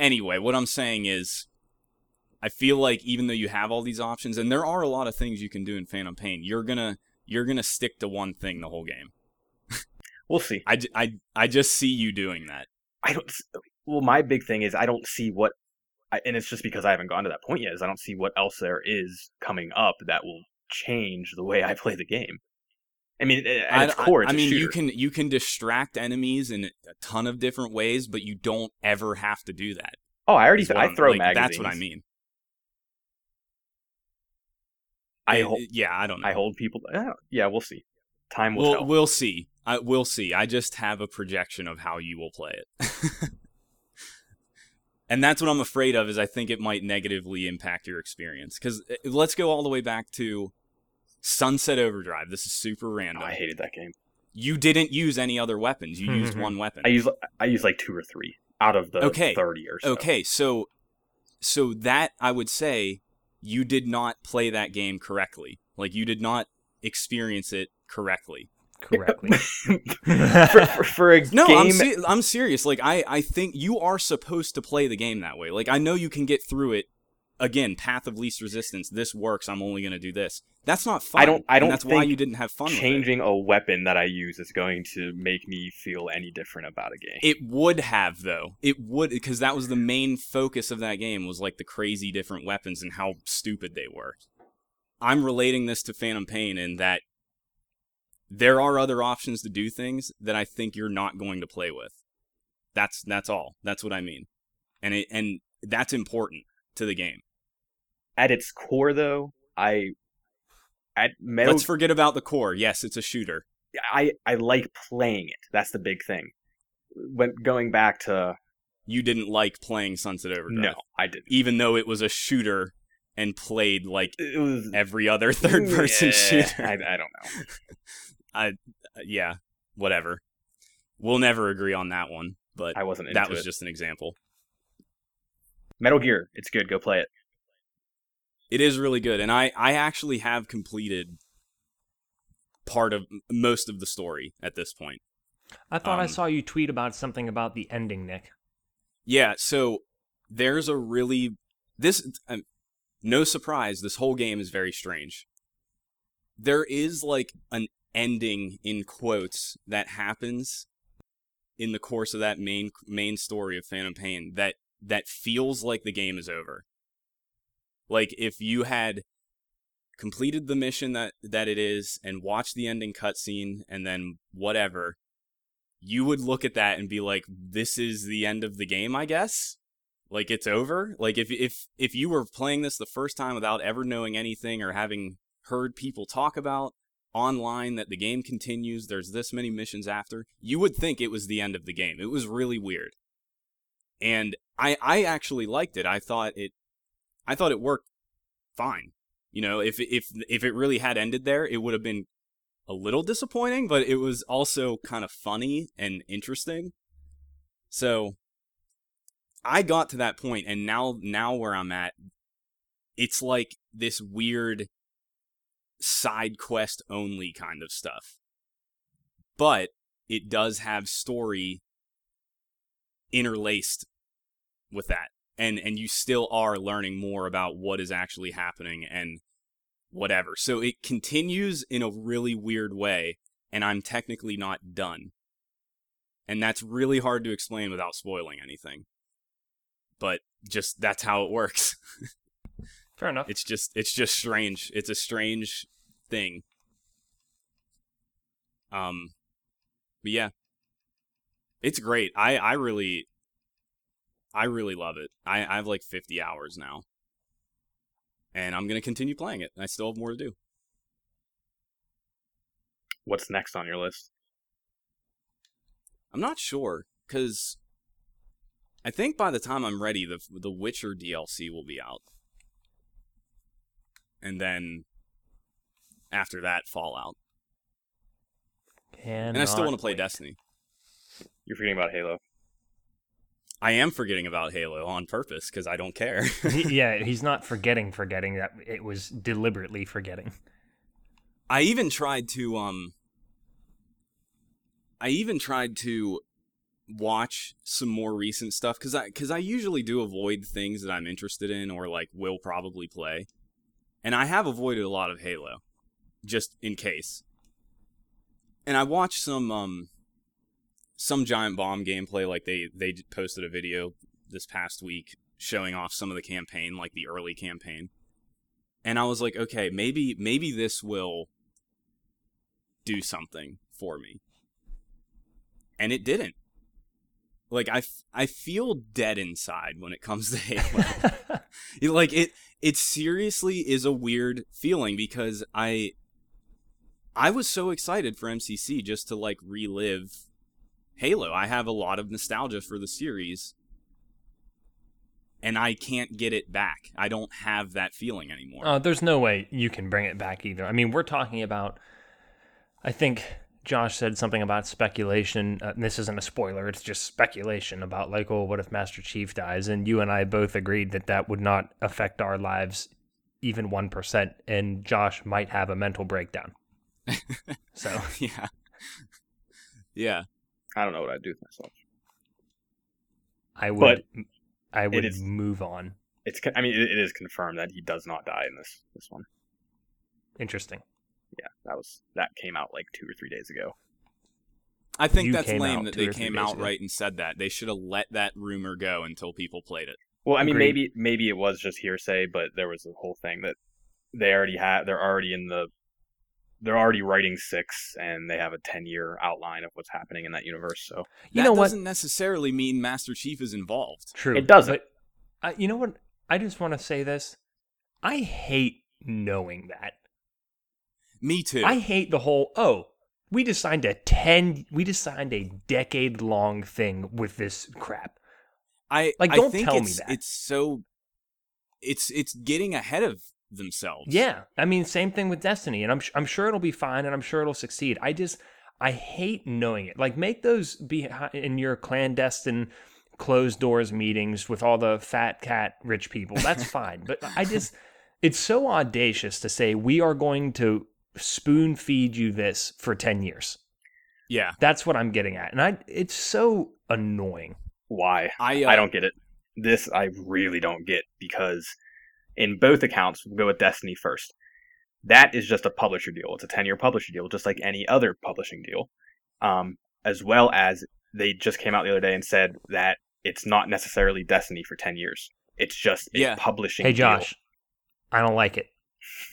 Anyway, what I'm saying is, I feel like even though you have all these options, and there are a lot of things you can do in Phantom Pain, you're gonna you're gonna stick to one thing the whole game. We'll see. I, I, I just see you doing that. I don't. Well, my big thing is I don't see what, I, and it's just because I haven't gone to that point yet. Is I don't see what else there is coming up that will change the way I play the game. I mean, eh, at I, core, it's I mean, shooter. you can you can distract enemies in a ton of different ways, but you don't ever have to do that. Oh, I already. I throw like, magazines. That's what I mean. I eh, hold. yeah, I don't know. I hold people. uh, yeah, we'll see. Time will We'll tell. we'll see. I we'll see. I just have a projection of how you will play it. and that's what I'm afraid of is I think it might negatively impact your experience cuz let's go all the way back to Sunset Overdrive. This is super Oh, random. I hated that game. you didn't use any other weapons. You used Mhm. one weapon. I use I use like two or three out of the Okay. thirty or so. Okay, so so that I would say you did not play that game correctly. Like you did not experience it correctly. correctly. for, for, for a No, game, I'm se- I'm serious. Like I I think you are supposed to play the game that way. Like I know you can get through it. Again, path of least resistance. This works. I'm only going to do this. That's not fun. I don't- I don't that's why think you didn't have fun. changing a weapon that I use is going to make me feel any different about a game. It would have though. It would because that was the main focus of that game was like the crazy different weapons and how stupid they were. I'm relating this to Phantom Pain in that there are other options to do things that I think you're not going to play with. That's that's all. That's what I mean. And it and that's important to the game. At its core, though, I at Metal, Let's forget about the core. Yes, it's a shooter. I I like playing it. That's the big thing. When going back to You didn't like playing Sunset Overdrive. no, I didn't. Even though it was a shooter and played like was every other third person Yeah, shooter. I, I don't know. I uh, yeah, whatever. We'll never agree on that one, but I wasn't that was it. just an example. Metal Gear. It's good. Go play it. It is really good, and I I actually have completed part of most of the story at this point. I thought I Um, saw you tweet about something about the ending, Nick. Yeah, so there's a really this um, no surprise this whole game is very strange. There is like an ending in quotes that happens in the course of that main main story of Phantom Pain that that feels like the game is over. Like if you had completed the mission that that it is and watched the ending cutscene and then whatever you would look at that and be like this is the end of the game i guess? Like it's over? Like if if if you were playing this the first time without ever knowing anything or having heard people talk about online that the game continues there's this many missions after you would think it was the end of the game. It was really weird. And i i actually liked it. I thought it i thought it worked fine you know if if if it really had ended there it would have been a little disappointing, but it was also kind of funny and interesting. So I got to that point and now now where I'm at it's like this weird side quest only kind of stuff. But it does have story interlaced with that. And and you still are learning more about what is actually happening and whatever. So it continues in a really weird way, and I'm technically not done. And that's really hard to explain without spoiling anything. But just that's how it works. Fair enough. It's just it's just strange. It's a strange thing. Um but yeah. It's great. I I really I really love it. I I have like 50 hours now and I'm gonna continue playing it. I still have more to do. What's next on your list? I'm not sure because I think by the time I'm ready, the the Witcher DLC will be out, and then after that, Fallout. and I still want to play Destiny. You're forgetting about Halo. I am forgetting about Halo on purpose because I don't care. He- yeah, he's not forgetting, forgetting that it was deliberately forgetting. I even tried to um I even tried to watch some more recent stuff cuz I cuz I usually do avoid things that I'm interested in or like will probably play. And I have avoided a lot of Halo just in case. And I watched some um some giant bomb gameplay like they they posted a video this past week showing off some of the campaign like the early campaign. And I was like, okay, maybe maybe this will do something for me. And it didn't. Like I, f- I feel dead inside when it comes to Halo. Like it it seriously is a weird feeling because I I was so excited for MCC just to like relive Halo. I have a lot of nostalgia for the series. And I can't get it back. I don't have that feeling anymore. Uh, there's no way you can bring it back either. I mean, we're talking about. I think Josh said something about speculation. Uh, and this isn't a spoiler; it's just speculation about like, oh, what if Master Chief dies? And you and I both agreed that that would not affect our lives even one percent. And Josh might have a mental breakdown. so yeah. Yeah. I don't know what I'd do with myself. I would, I would is- move on. It's. I mean, it, it is confirmed that he does not die in this this one. Interesting. Yeah, that was that came out like two or three days ago. I think You that's lame that they came out ago. right and said that. They should have let that rumor go until people played it. Well, I mean, Agreed. maybe maybe it was just hearsay, but there was a whole thing that they already had. They're already in the. They're already writing six, and they have a ten year outline of what's happening in that universe. So You that know what? doesn't necessarily mean Master Chief is involved. True. It doesn't. But I, you know what? I just want to say this. I hate knowing that. Me too. I hate the whole oh, we just signed a 10 we just signed a decade long thing with this crap. I Like, don't think tell me that. It's so. It's it's getting ahead of themselves. Yeah. I mean same thing with Destiny and I'm I'm sure it'll be fine and I'm sure it'll succeed. I just I hate knowing it. Like make those be in your clandestine closed doors meetings with all the fat cat rich people. That's fine. But I just it's so audacious to say we are going to spoon feed you this for 10 years. Yeah. That's what I'm getting at. And I it's so annoying. Why? I uh, I don't get it. This I really don't get because in both accounts, we'll go with Destiny first. That is just a publisher deal. It's a 10 year publisher deal, just like any other publishing deal. Um, as well as they just came out the other day and said that it's not necessarily Destiny for 10 years. It's just a Yeah. publishing Hey deal. Josh, I don't like it.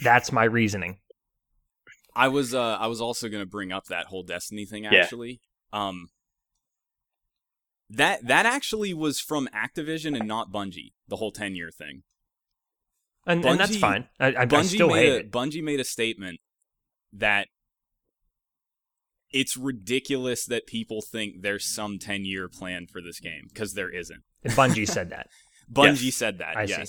That's my reasoning. I was uh I was also gonna bring up that whole Destiny thing Yeah. actually. Um that that actually was from Activision and not Bungie, the whole ten year thing. And, and that's fine. I, I, I still made hate a it. Bungie made a statement that it's ridiculous that people think there's some ten year plan for this game, because there isn't. And Bungie said that. Bungie Yes. said that, I see.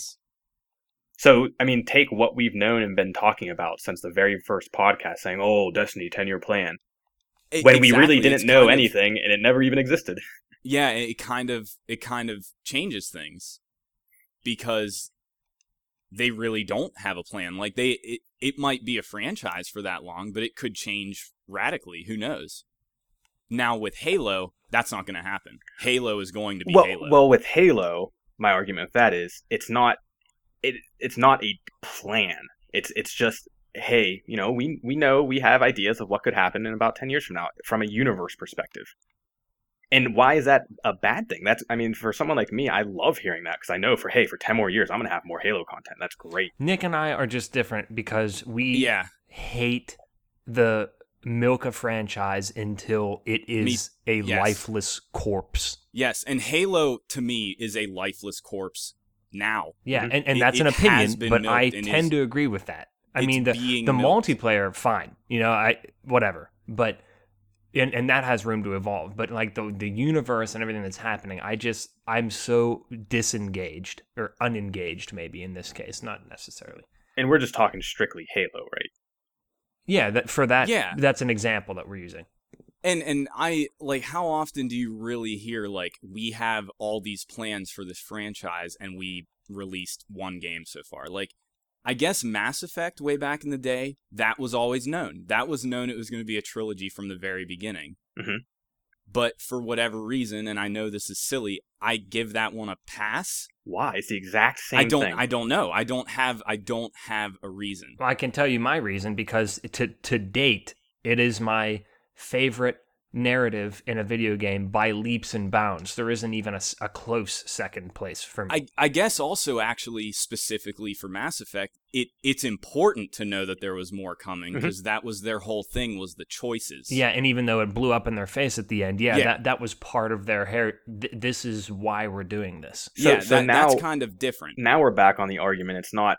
So, I mean, take what we've known and been talking about since the very first podcast saying, oh, Destiny 10 year plan. E- When we really didn't it's know kind of- anything and it never even existed. yeah it kind of it kind of changes things because they really don't have a plan. Like they it, it might be a franchise for that long but it could change radically. Who knows? Now with halo that's not going to happen. Halo is going to be well, halo. well, with Halo, my argument with that is it's not it it's not a plan. It's it's just hey, you know, we we know we have ideas of what could happen in about ten years from now from a universe perspective. And why is that a bad thing? That's I mean, for someone like me, I love hearing that because I know for hey, for ten more years, I'm gonna have more Halo content. That's great. Nick and I are just different because we yeah hate the milk a franchise until it is a yes. lifeless corpse. yes and halo to me is a lifeless corpse now Yeah, and, and It- that's an it has opinion, but I tend is- to agree with that. I mean, the the milked. multiplayer, fine, you know, I whatever, but and and that has room to evolve. But like the the universe and everything that's happening, I just I'm so disengaged or unengaged, maybe in this case, not necessarily. And we're just talking strictly Halo, right? Yeah, that for that, Yeah. that's an example that we're using. And and I like how often do you really hear like we have all these plans for this franchise and we released one game so far? Like I guess Mass Effect way back in the day, that was always known. That was known it was going to be a trilogy from the very beginning. Mhm. But for whatever reason, and I know this is silly, I give that one a pass. Why? It's the exact same I don't thing. I don't know. I don't have I don't have a reason. Well, I can tell you my reason because to to date, it is my favorite narrative in a video game by leaps and bounds. There isn't even a close second place for me. I, I guess also actually specifically for Mass Effect, it it's important to know that there was more coming mm-hmm. because that was their whole thing was the choices. yeah, and even though it blew up in their face at the end, yeah, Yeah. that that was part of their hair. Th- this is why we're doing this. So- yeah, so that, now- that's kind of different. now we're back on the argument. It's not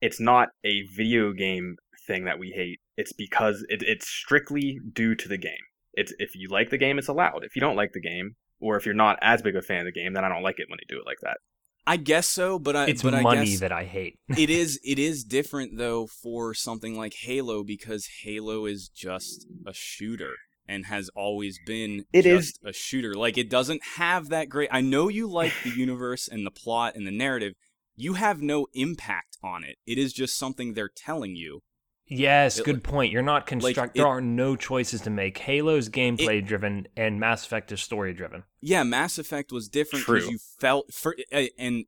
it's not a video game thing that we hate. It's because it, it's strictly due to the game. It's if you like the game, it's allowed. If you don't like the game, or if you're not as big a fan of the game, then I don't like it when they do it like that. I guess so, but I It's but I money guess that I hate. it is it is different though for something like Halo because Halo is just a shooter and has always been It is- just a shooter. Like it doesn't have that great I know you like the universe and the plot and the narrative. You have no impact on it. It is just something they're telling you. Yes, It- good point. You're not construct. it- there are no choices to make. Halo's gameplay driven, and Mass Effect is story driven. Yeah, Mass Effect was different because True. you felt for uh, and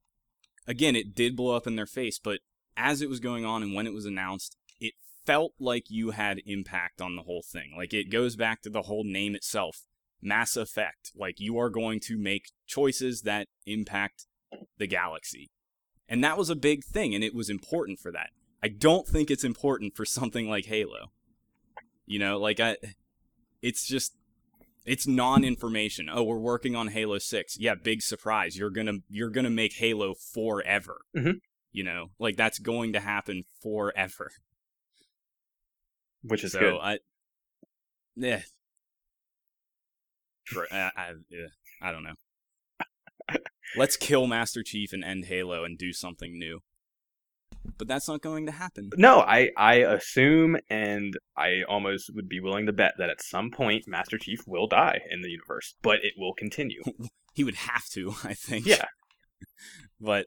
again it did blow up in their face, but as it was going on and when it was announced, it felt like you had impact on the whole thing. Like it goes back to the whole name itself, Mass Effect. Like you are going to make choices that impact the galaxy. And that was a big thing and it was important for that. I don't think it's important for something like Halo. You know, like I it's just it's non-information. Oh, we're working on Halo 6. Yeah, big surprise. You're going to you're going to make Halo forever. Mhm. You know, like that's going to happen forever. Which is so good. I yeah. I, I, yeah, I don't know. Let's kill Master Chief and end Halo and do something new. But that's not going to happen. No, I I assume and I almost would be willing to bet that at some point Master Chief will die in the universe, but it will continue. He would have to, I think. Yeah. But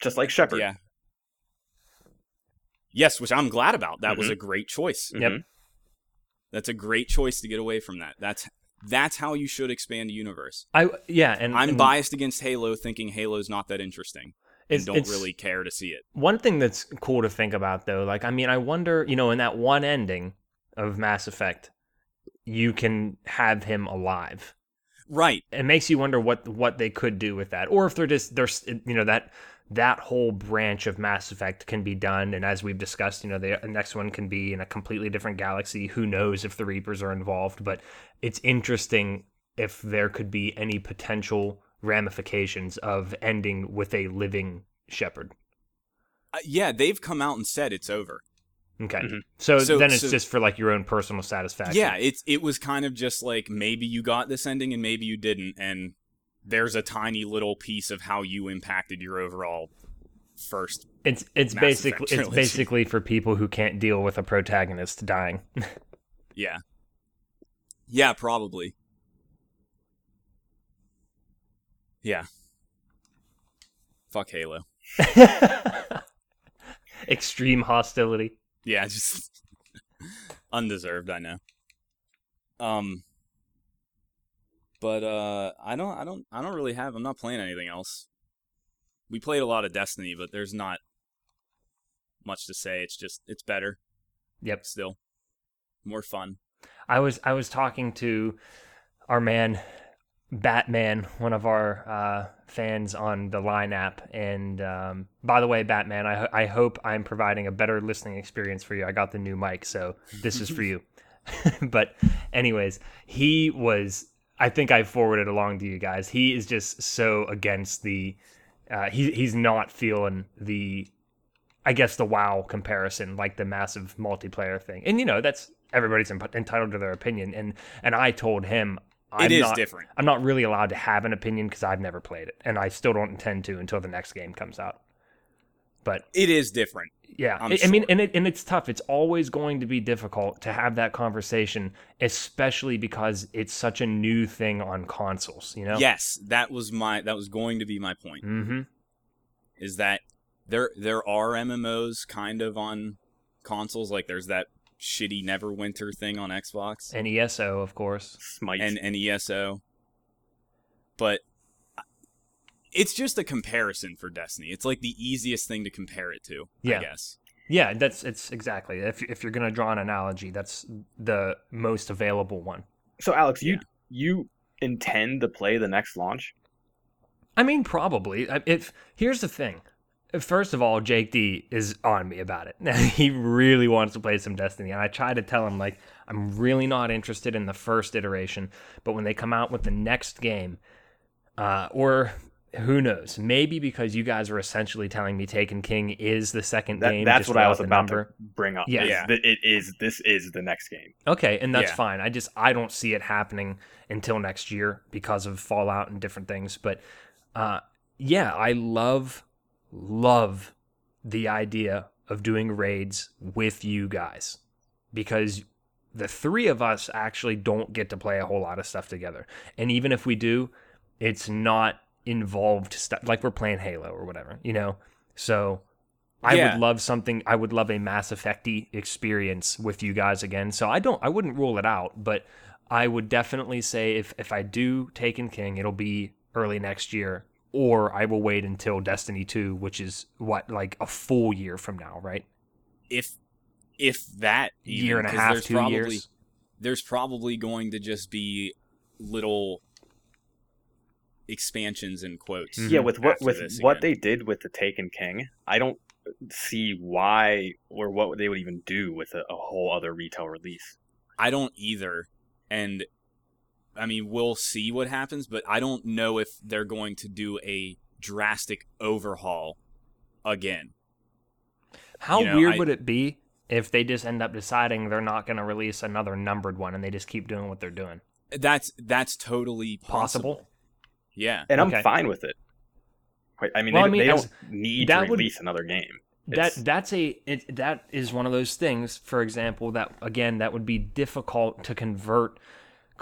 Just like Shepard. yeah. Yes, which I'm glad about. That was Mhm. a great choice. Yep. Mhm. That's a great choice to get away from that. That's that's how you should expand a universe. I yeah, and I'm and biased against Halo, thinking Halo's not that interesting, and don't really care to see it. One thing that's cool to think about though, like I mean, I wonder, you know, in that one ending of Mass Effect, you can have him alive. Right. It makes you wonder what what they could do with that, or if they're just there's you know that that whole branch of Mass Effect can be done, and as we've discussed, you know, the next one can be in a completely different galaxy. Who knows if the Reapers are involved? But it's interesting if there could be any potential ramifications of ending with a living Shepard. Uh, yeah, they've come out and said it's over. Okay. Mhm. So, So- then it's so- just for like your own personal satisfaction. Yeah, it's it was kind of just like maybe you got this ending and maybe you didn't, and there's a tiny little piece of how you impacted your overall first. It's it's Mass basically it's basically for people who can't deal with a protagonist dying. Yeah. Yeah, probably. Yeah. Fuck Halo. Extreme hostility. Yeah, just undeserved, I know. Um but uh I don't I don't I don't really have I'm not playing anything else. We played a lot of Destiny, but there's not much to say. It's just it's better Yep. still. More fun. I was I was talking to our man Batman, one of our uh, fans on the Line app, and um, by the way, Batman, I ho- I hope I'm providing a better listening experience for you. I got the new mic, so this is for you. but anyways, he was. I think I forwarded along to you guys. He is just so against the. Uh, he he's not feeling the I guess the WoW comparison, like the massive multiplayer thing, and you know that's everybody's imp- entitled to their opinion. And and I told him I'm it is not, different. I'm not really allowed to have an opinion because I've never played it, and I still don't intend to until the next game comes out. But It is different. yeah, I, I mean, and it and it's tough. It's always going to be difficult to have that conversation, especially because it's such a new thing on consoles. You know. Yes, that was my that was going to be my point. Mm-hmm. Is that there there are MMOs kind of on consoles like there's that shitty Neverwinter thing on Xbox And ESO, of course. Smite. and and ESO. But it's just a comparison for Destiny. It's like the easiest thing to compare it to, Yeah. I guess. Yeah, that's it's exactly. If if you're gonna draw an analogy, that's the most available one. so Alex, you Yeah. you intend to play the next launch? I mean, probably. If here's the thing. First of all, Jake D is on me about it. he really wants to play some Destiny, and I try to tell him like I'm really not interested in the first iteration, but when they come out with the next game, uh, or who knows, maybe because you guys were essentially telling me Taken King is the second That, game. that's what I was about number. to bring up. Yeah. Yeah. it is. This is the next game. Okay, and that's Yeah. fine. I just I don't see it happening until next year because of Fallout and different things. But uh, yeah, I love love the idea of doing raids with you guys because the three of us actually don't get to play a whole lot of stuff together. And even if we do, it's not involved stuff like we're playing Halo or whatever, you know. So I Yeah. would love something. I would love a Mass Effecty experience with you guys again. So I don't. I wouldn't rule it out, but I would definitely say if if I do Taken King, it'll be early next year, or I will wait until Destiny Two, which is what like a full year from now, right? If if that even, year and a half, two probably, years. There's probably going to just be little expansions in quotes. Mhm. Yeah, with what with what again. they did with the Taken King, I don't see why or what they would even do with a, a whole other retail release. I don't either. And I mean, we'll see what happens, but I don't know if they're going to do a drastic overhaul again. How You know, weird I- would it be if they just end up deciding they're not going to release another numbered one and they just keep doing what they're doing? That's that's totally possible. Possible. Yeah. And I'm Okay. fine with it. Quite, I mean, Well, they, I mean, they don't need that to would- release another game. that It's- that's a it, that is one of those things for example that again that would be difficult to convert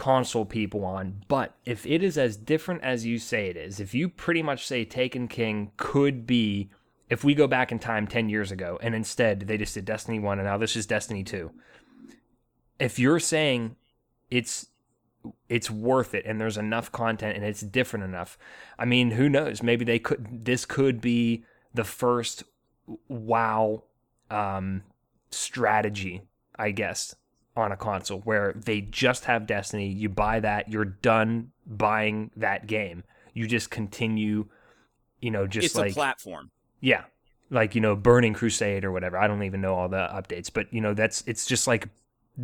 console people on but if it is as different as you say it is if you pretty much say taken king could be if we go back in time 10 years ago and instead they just did destiny 1 and now this is destiny 2 if you're saying it's it's worth it and there's enough content and it's different enough i mean who knows? Maybe they could this could be the first wow um, strategy, I guess, on a console where they just have Destiny. You buy that, you're done buying that game. You just continue, you know, just it's like a platform. yeah, like you know, Burning Crusade or whatever. I don't even know all the updates, but you know, that's it's just like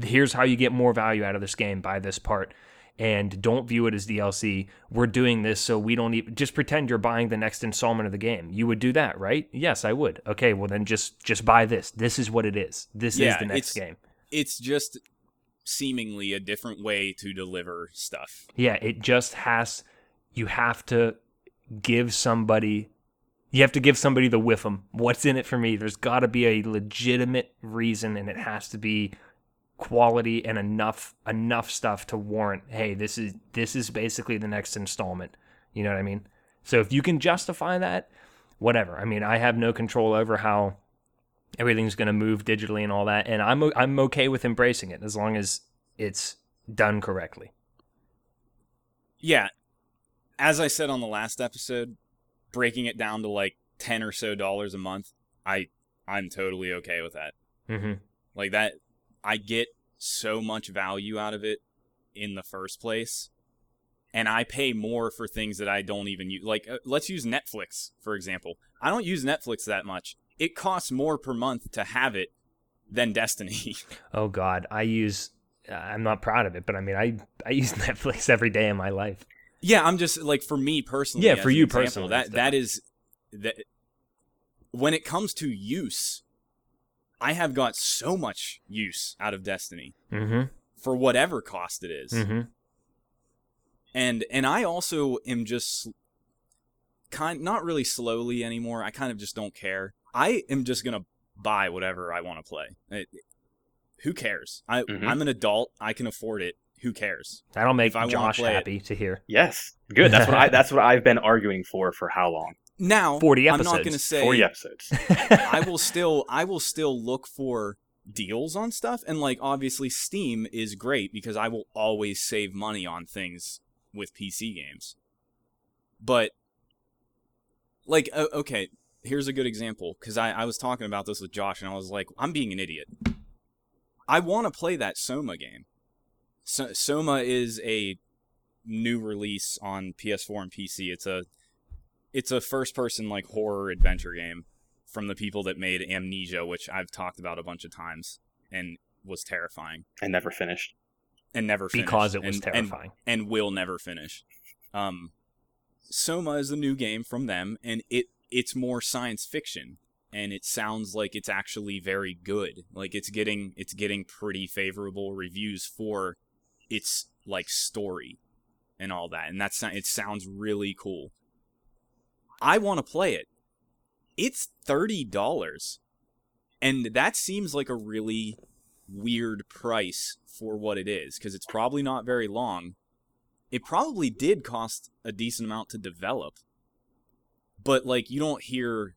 here's how you get more value out of this game. Buy this part, and don't view it as DLC. We're doing this so we don't even just pretend you're buying the next installment of the game. You would do that, right? Yes, I would. Okay, well then just just buy this. This is what it is. This is the next game. It's just seemingly a different way to deliver stuff. Yeah, it just has. You have to give somebody. You have to give somebody the whiff 'em. What's in it for me? There's got to be a legitimate reason, and it has to be quality and enough enough stuff to warrant. Hey, this is this is basically the next installment. You know what I mean? So if you can justify that, whatever. I mean, I have no control over how everything's going to move digitally and all that, and I'm I'm okay with embracing it as long as it's done correctly. Yeah. As I said on the last episode, breaking it down to like 10 or so dollars a month, I I'm totally okay with that. Mm-hmm. Like that I get so much value out of it in the first place. And I pay more for things that I don't even use. Like, uh, let's use Netflix, for example. I don't use Netflix that much. It costs more per month to have it than Destiny. Oh God, I use. I'm not proud of it, but I mean, I I use Netflix every day in my life. Yeah, I'm just like for me personally. Yeah, for you example, personally, that that is that. When it comes to use, I have got so much use out of Destiny Mm-hmm. for whatever cost it is. Mm-hmm. and and I also am just kind not really slowly anymore. I kind of just don't care. I am just gonna buy whatever I want to play. It- who cares? I Mhm. I'm an adult. I can afford it. Who cares? That'll make I Josh play it- happy to hear. Yes, good. That's what I. That's what I've been arguing for for how long? Now, 40 episodes. I'm not gonna say Forty episodes. I will still I will still look for deals on stuff and like obviously Steam is great because I will always save money on things with PC games. But like o- okay, here's a good example cuz I I was talking about this with Josh and I was like I'm being an idiot. I want to play that Soma game. So, Soma is a new release on PS4 and PC. It's a it's a first person like horror adventure game from the people that made Amnesia, which I've talked about a bunch of times and was terrifying and never finished. and never finished. because it was and, and- terrifying. and will never finish. Um, Soma is the new game from them, and it it's more science fiction, and it sounds like it's actually very good. Like it's getting it's getting pretty favorable reviews for its like story and all that, and that's it sounds really cool. I want to play it. It's thirty dollars, and that seems like a really weird price for what it is because it's probably not very long. It probably did cost a decent amount to develop, but like you don't hear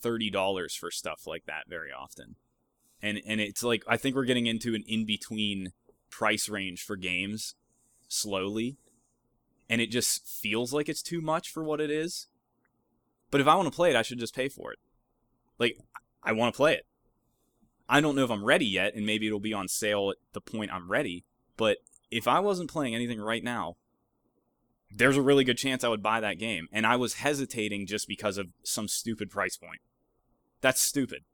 thirty dollars for stuff like that very often, and and it's like I think we're getting into an in between price range for games slowly, and it just feels like it's too much for what it is. But if I want to play it, I should just pay for it. Like I want to play it. I don't know if I'm ready yet, and maybe it'll be on sale at the point I'm ready. But if I wasn't playing anything right now, there's a really good chance I would buy that game. And I was hesitating just because of some stupid price point. That's stupid.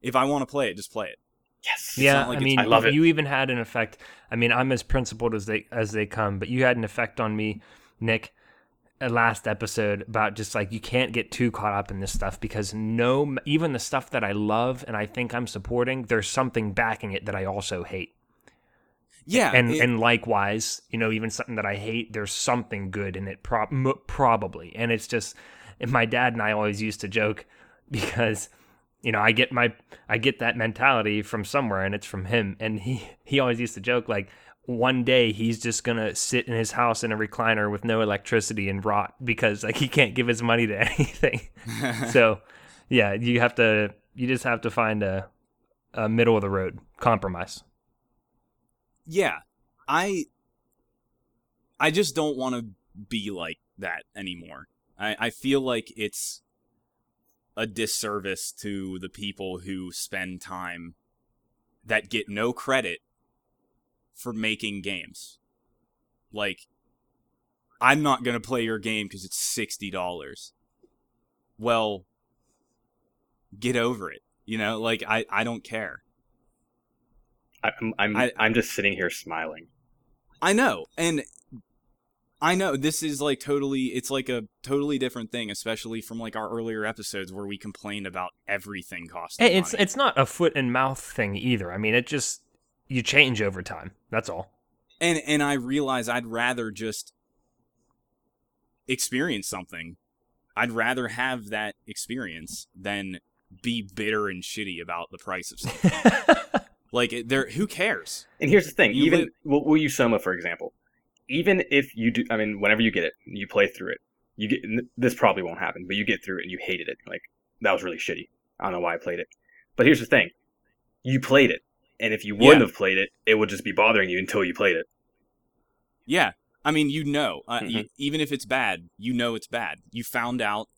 If I want to play it, just play it. Yes. Yeah, like I mean, I love it. you even had an effect. I mean, I'm as principled as they as they come, but you had an effect on me, Nick, uh, last episode about just like you can't get too caught up in this stuff because no, even the stuff that I love and I think I'm supporting, there's something backing it that I also hate. Yeah, and it- and likewise, you know, even something that I hate, there's something good in it, prob- m- probably. And it's just And my dad and I always used to joke because you know, I get my I get that mentality from somewhere and it's from him and he he always used to joke like one day he's just going to sit in his house in a recliner with no electricity and rot because like he can't give his money to anything. so, yeah, you have to you just have to find a a middle of the road compromise. Yeah. I I just don't want to be like that anymore. I, I feel like it's a disservice to the people who spend time that get no credit for making games. Like, I'm not going to play your game because it's $60. Well, get over it. You know, like, I, I don't care. I'm I'm I- I'm just sitting here smiling. I know. And I know this is like totally it's like a totally different thing, especially from like our earlier episodes where we complained about everything costing Hey, it's money. it's not a foot and mouth thing either. I mean, it just you change over time. That's all. and and I realize I'd rather just experience something. I'd rather have that experience than be bitter and shitty about the price of something. like there who cares? And here's the thing: You even live- we'll, we'll use Soma for example. Even if you do, I mean, whenever you get it, you play through it. You get this probably won't happen, but you get through it and you hated it. Like that was really shitty. I don't know why I played it. But here's the thing: you played it, and if you wouldn't Yeah. have played it, it would just be bothering you until you played it. Yeah. I mean, you know, uh, Mhm. you, even if it's bad, you know it's bad. You found out.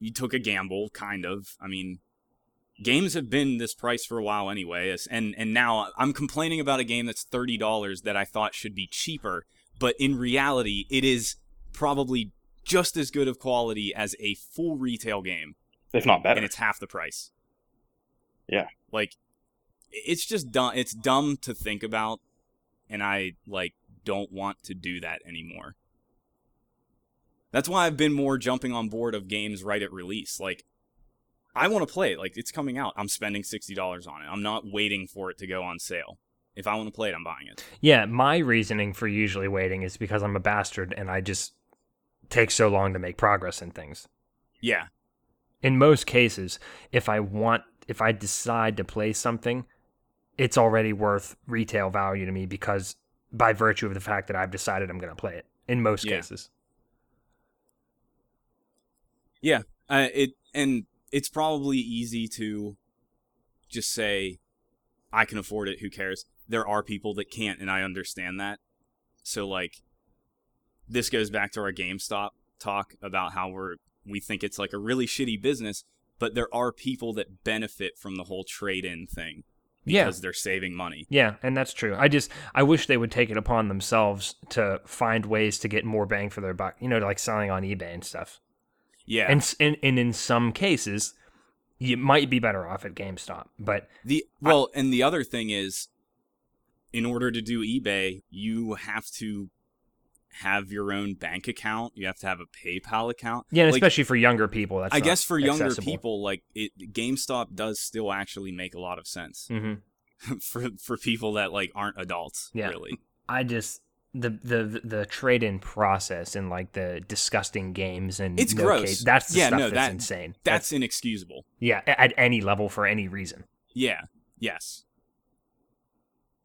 You took a gamble, kind of. I mean, games have been this price for a while anyway, and and now I'm complaining about a game that's thirty dollars that I thought should be cheaper, but in reality, it is probably just as good of quality as a full retail game, If not better. and it's half the price. Yeah. like it's just dumb. It's dumb to think about, and I like don't want to do that anymore. That's why I've been more jumping on board of games right at release. Like, I want to play it. Like, it's coming out. I'm spending sixty dollars on it. I'm not waiting for it to go on sale. If I want to play it, I'm buying it. Yeah, my reasoning for usually waiting is because I'm a bastard and I just take so long to make progress in things. Yeah, In most cases, if I want if I decide to play something, it's already worth retail value to me because by virtue of the fact that I've decided I'm going to play it. In most Yeah. cases. Yeah, uh, it and it's probably easy to just say, "I can afford it. Who cares?" There are people that can't, and I understand that. So, like, this goes back to our GameStop talk about how we're we think it's like a really shitty business, but there are people that benefit from the whole trade-in thing Yeah. because they're saving money. Yeah, and that's true. I just I wish they would take it upon themselves to find ways to get more bang for their buck. You know, like selling on eBay and stuff. Yeah, And, and and in some cases, you might be better off at GameStop. But The well, and the other thing is, in order to do eBay, you have to have your own bank account. You have to have a PayPal account. yeah, and Like, especially for younger people, that's I guess for younger people, like it, GameStop does still actually make a lot of sense hmm for for people that like aren't adults. Yeah. Really. I just the the the trade in process and like the disgusting games and It's no gross. case- that's the Yeah, stuff no, that's that- insane. That's inexcusable. yeah, at any level for any reason. Yeah. Yes.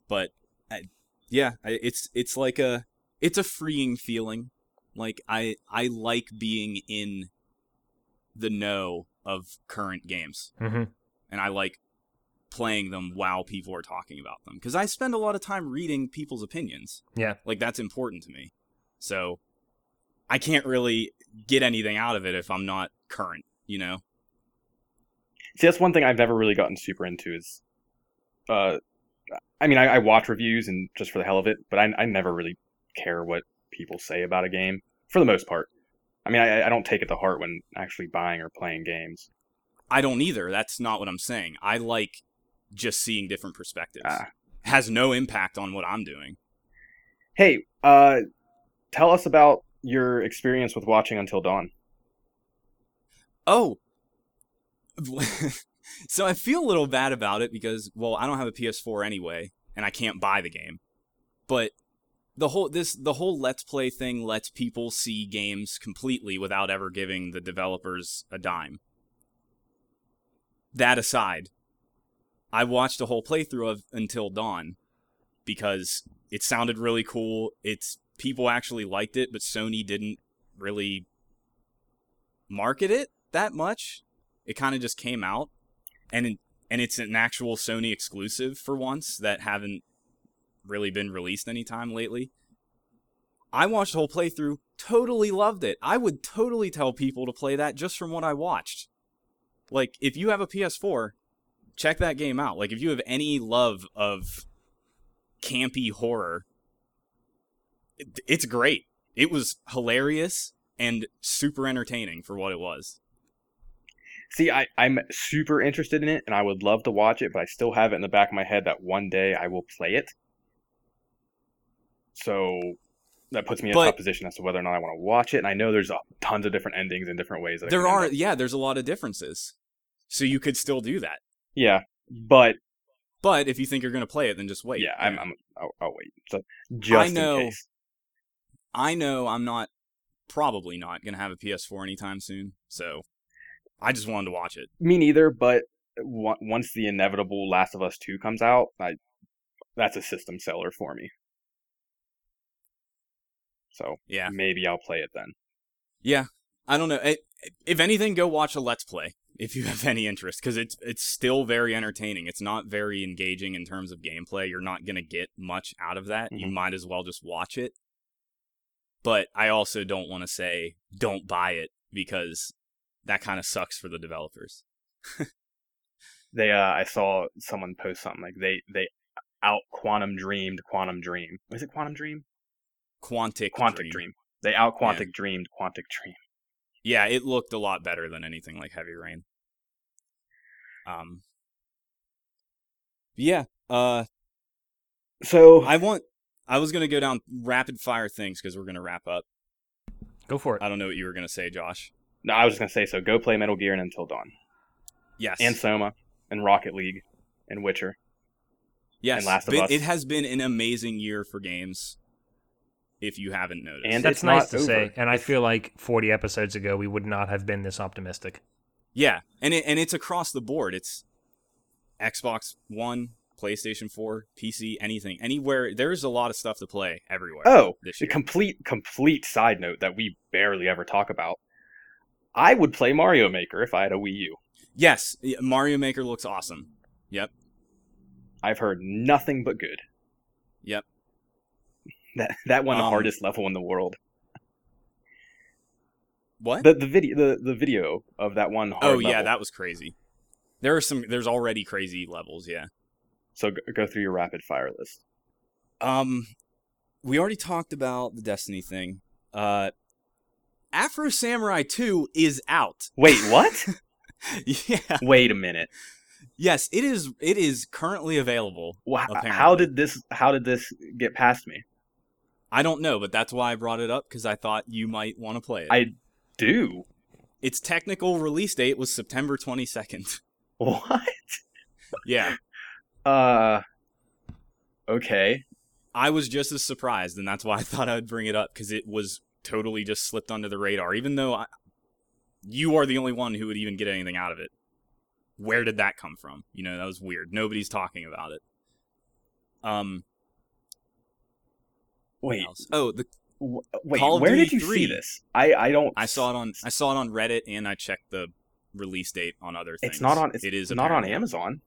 But I, yeah, I- it's it's like a it's a freeing feeling. Like I I like being in the know of current games, hmm and I like playing them while people are talking about them because I spend a lot of time reading people's opinions. Yeah. Like that's important to me. So I can't really get anything out of it if I'm not current. You know. See, that's one thing I've never really gotten super into is, uh, I mean, I, I watch reviews and just for the hell of it, but I, I never really care what people say about a game for the most part. I mean, I, I don't take it to heart when actually buying or playing games. I don't either. That's not what I'm saying. I like just seeing different perspectives. Ah. Has no impact on what I'm doing. Hey, uh, tell us about your experience with watching Until Dawn. Oh. so I feel a little bad about it because well, I don't have a PS4 anyway and I can't buy the game. But the whole this the whole let's play thing lets people see games completely without ever giving the developers a dime. That aside, I watched a whole playthrough of Until Dawn because it sounded really cool. It's people actually liked it, but Sony didn't really market it that much. It kind of just came out and and it's an actual Sony exclusive for once that haven't really been released anytime lately. I watched the whole playthrough, totally loved it. I would totally tell people to play that just from what I watched. Like, if you have a PS4, check that game out. Like, if you have any love of campy horror, it, it's great. It was hilarious and super entertaining for what it was. See, I, I'm super interested in it and I would love to watch it, but I still have it in the back of my head that one day I will play it. So that puts me in But- a tough position as to whether or not I want to watch it. And I know there's tons of different endings and different ways that There are, yeah, there's a lot of differences. So you could still do that. Yeah, but But if you think you're going to play it, then just wait. yeah, I'm, I'm I'll, I'll wait. So just know. in case. I know I'm not, probably not, going to have a PS4 anytime soon. So I just wanted to watch it. Me neither, but on- once the inevitable Last of Us 2 comes out, I that's a system seller for me. So Yeah. maybe I'll play it then. Yeah. I don't know. It, if anything, go watch a Let's Play if you have any interest, because it's it's still very entertaining. It's not very engaging in terms of gameplay. You're not gonna get much out of that. You Mhm. might as well just watch it. But I also don't want to say don't buy it because that kind of sucks for the developers. They uh I saw someone post something like they they out quantum dreamed quantum dream. Was it quantum dream? Quantic Quantic Dream. dream. They out quantic dreamed quantic dream. Yeah, it looked a lot better than anything like Heavy Rain. Um. Yeah. Uh. So I want. I was gonna go down rapid fire things because we're gonna wrap up. Go for it. I don't know what you were gonna say, Josh. no, I was just gonna say so go play Metal Gear and Until Dawn. Yes. And Soma and Rocket League and Witcher. yes. and Last of But Us. It has been an amazing year for games. If you haven't noticed. And That's nice to over. say. And I feel like 40 episodes ago, we would not have been this optimistic. yeah, and it and it's across the board. It's Xbox One, PlayStation 4, PC, anything, anywhere. There's a lot of stuff to play everywhere. Oh, this a year. complete complete side note that we barely ever talk about. I would play Mario Maker if I had a Wii U. Yes, Mario Maker looks awesome. Yep. I've heard nothing but good. Yep. That that one the Um, hardest level in the world. What? The the video the, the video of that one hard oh yeah, that was crazy. There are some. There's already crazy levels. Yeah. So go, go through your rapid fire list. Um, we already talked about the Destiny thing. Uh, Afro Samurai 2 is out. Wait, what? yeah. Wait a minute. Yes, it is. It is currently available. Wha- How did this how did this get past me? I don't know, but that's why I brought it up because I thought you might want to play it. I do. its technical release date was September 22nd. What? yeah. Uh okay. I was just as surprised, and that's why I thought I would bring it up because it was totally just slipped under the radar. Even though I, you are the only one who would even get anything out of it. Where did that come from? You know, that was weird. Nobody's talking about it. Um. Wait. else? Oh, the w- Wait, where did you 3. see this? I I don't I saw it on I saw it on Reddit, and I checked the release date on other things. It's not on it's it is not on. Amazon.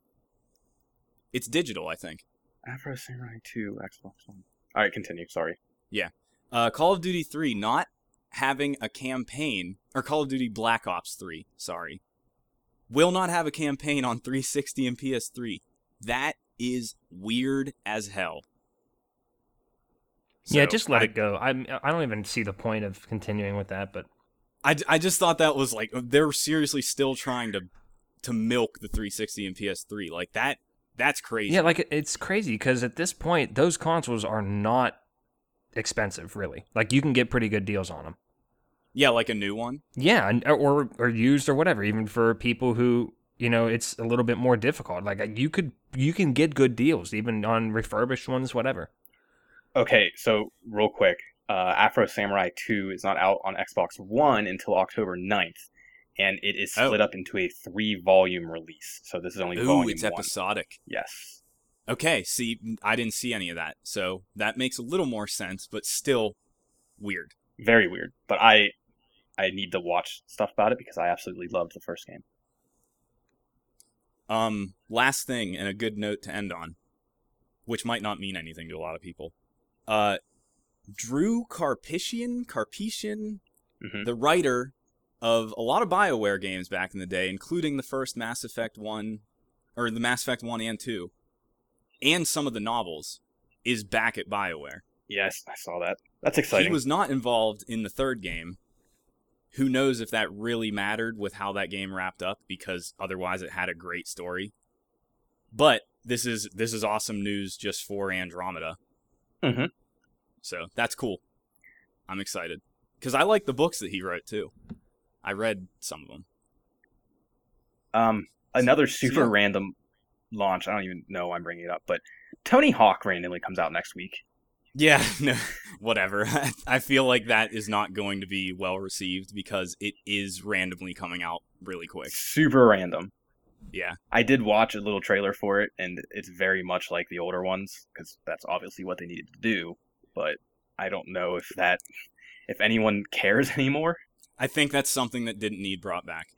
It's digital, I think. Afro Samurai 2 Xbox One. All right, continue. Sorry. Yeah, uh, Call of Duty 3 not having a campaign, or Call of Duty Black Ops 3, sorry, will not have a campaign on 360 and PS3. That is weird as hell. Yeah, just let I, it go. I'm, I don't even see the point of continuing with that, but I, I just thought that was like they're seriously still trying to to milk the 360 and PS3 like that. That's crazy. yeah, like it's crazy because at this point, those consoles are not expensive, really. Like you can get pretty good deals on them. yeah, like a new one. Yeah, or or used or whatever. Even for people who you know it's a little bit more difficult. Like you could you can get good deals even on refurbished ones, whatever. Okay, so real quick, uh, Afro Samurai 2 is not out on Xbox One until October 9th, and it is Oh. split up into a three volume release. So this is only Ooh, volume it's one. episodic. Yes. Okay, see, I didn't see any of that, so that makes a little more sense, but still weird. Very weird, but I I need to watch stuff about it because I absolutely loved the first game. Um, last thing, and a good note to end on, which might not mean anything to a lot of people. Uh, Drew Karpyshyn, Karpyshyn, Mhm. the writer of a lot of BioWare games back in the day, including the first Mass Effect 1, or the Mass Effect 1 and 2, and some of the novels, is back at BioWare. Yes, I saw that. That's exciting. He was not involved in the third game. Who knows if that really mattered with how that game wrapped up because otherwise it had a great story. But this is this is awesome news just for Andromeda. Mhm. So that's cool. I'm excited cuz I like the books that he wrote too. I read some of them. Um, another super yeah. random launch. I don't even know why I'm bringing it up, but Tony Hawk randomly comes out next week. Yeah, no, whatever. I feel like that is not going to be well received because it is randomly coming out really quick. Super random. Yeah. I did watch a little trailer for it, and it's very much like the older ones because that's obviously what they needed to do. But I don't know if that, if anyone cares anymore. I think that's something that didn't need brought back.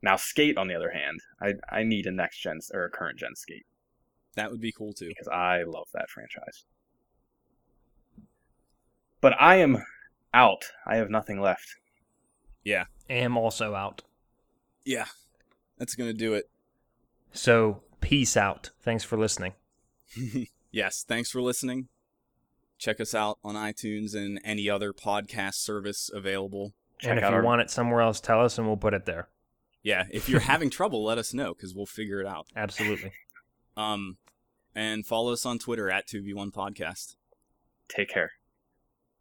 Now, Skate, on the other hand, I I need a next gen or a current gen Skate That would be cool too. because I love that franchise. But I am out. I have nothing left. Yeah. I am also out. Yeah, that's gonna do it. So peace out. Thanks for listening. yes, thanks for listening. Check us out on iTunes and any other podcast service available. Check and if you our want it somewhere else, tell us and we'll put it there. Yeah, if you're having trouble, let us know because we'll figure it out. Absolutely. Um, and follow us on Twitter at 2v1 podcast. take care.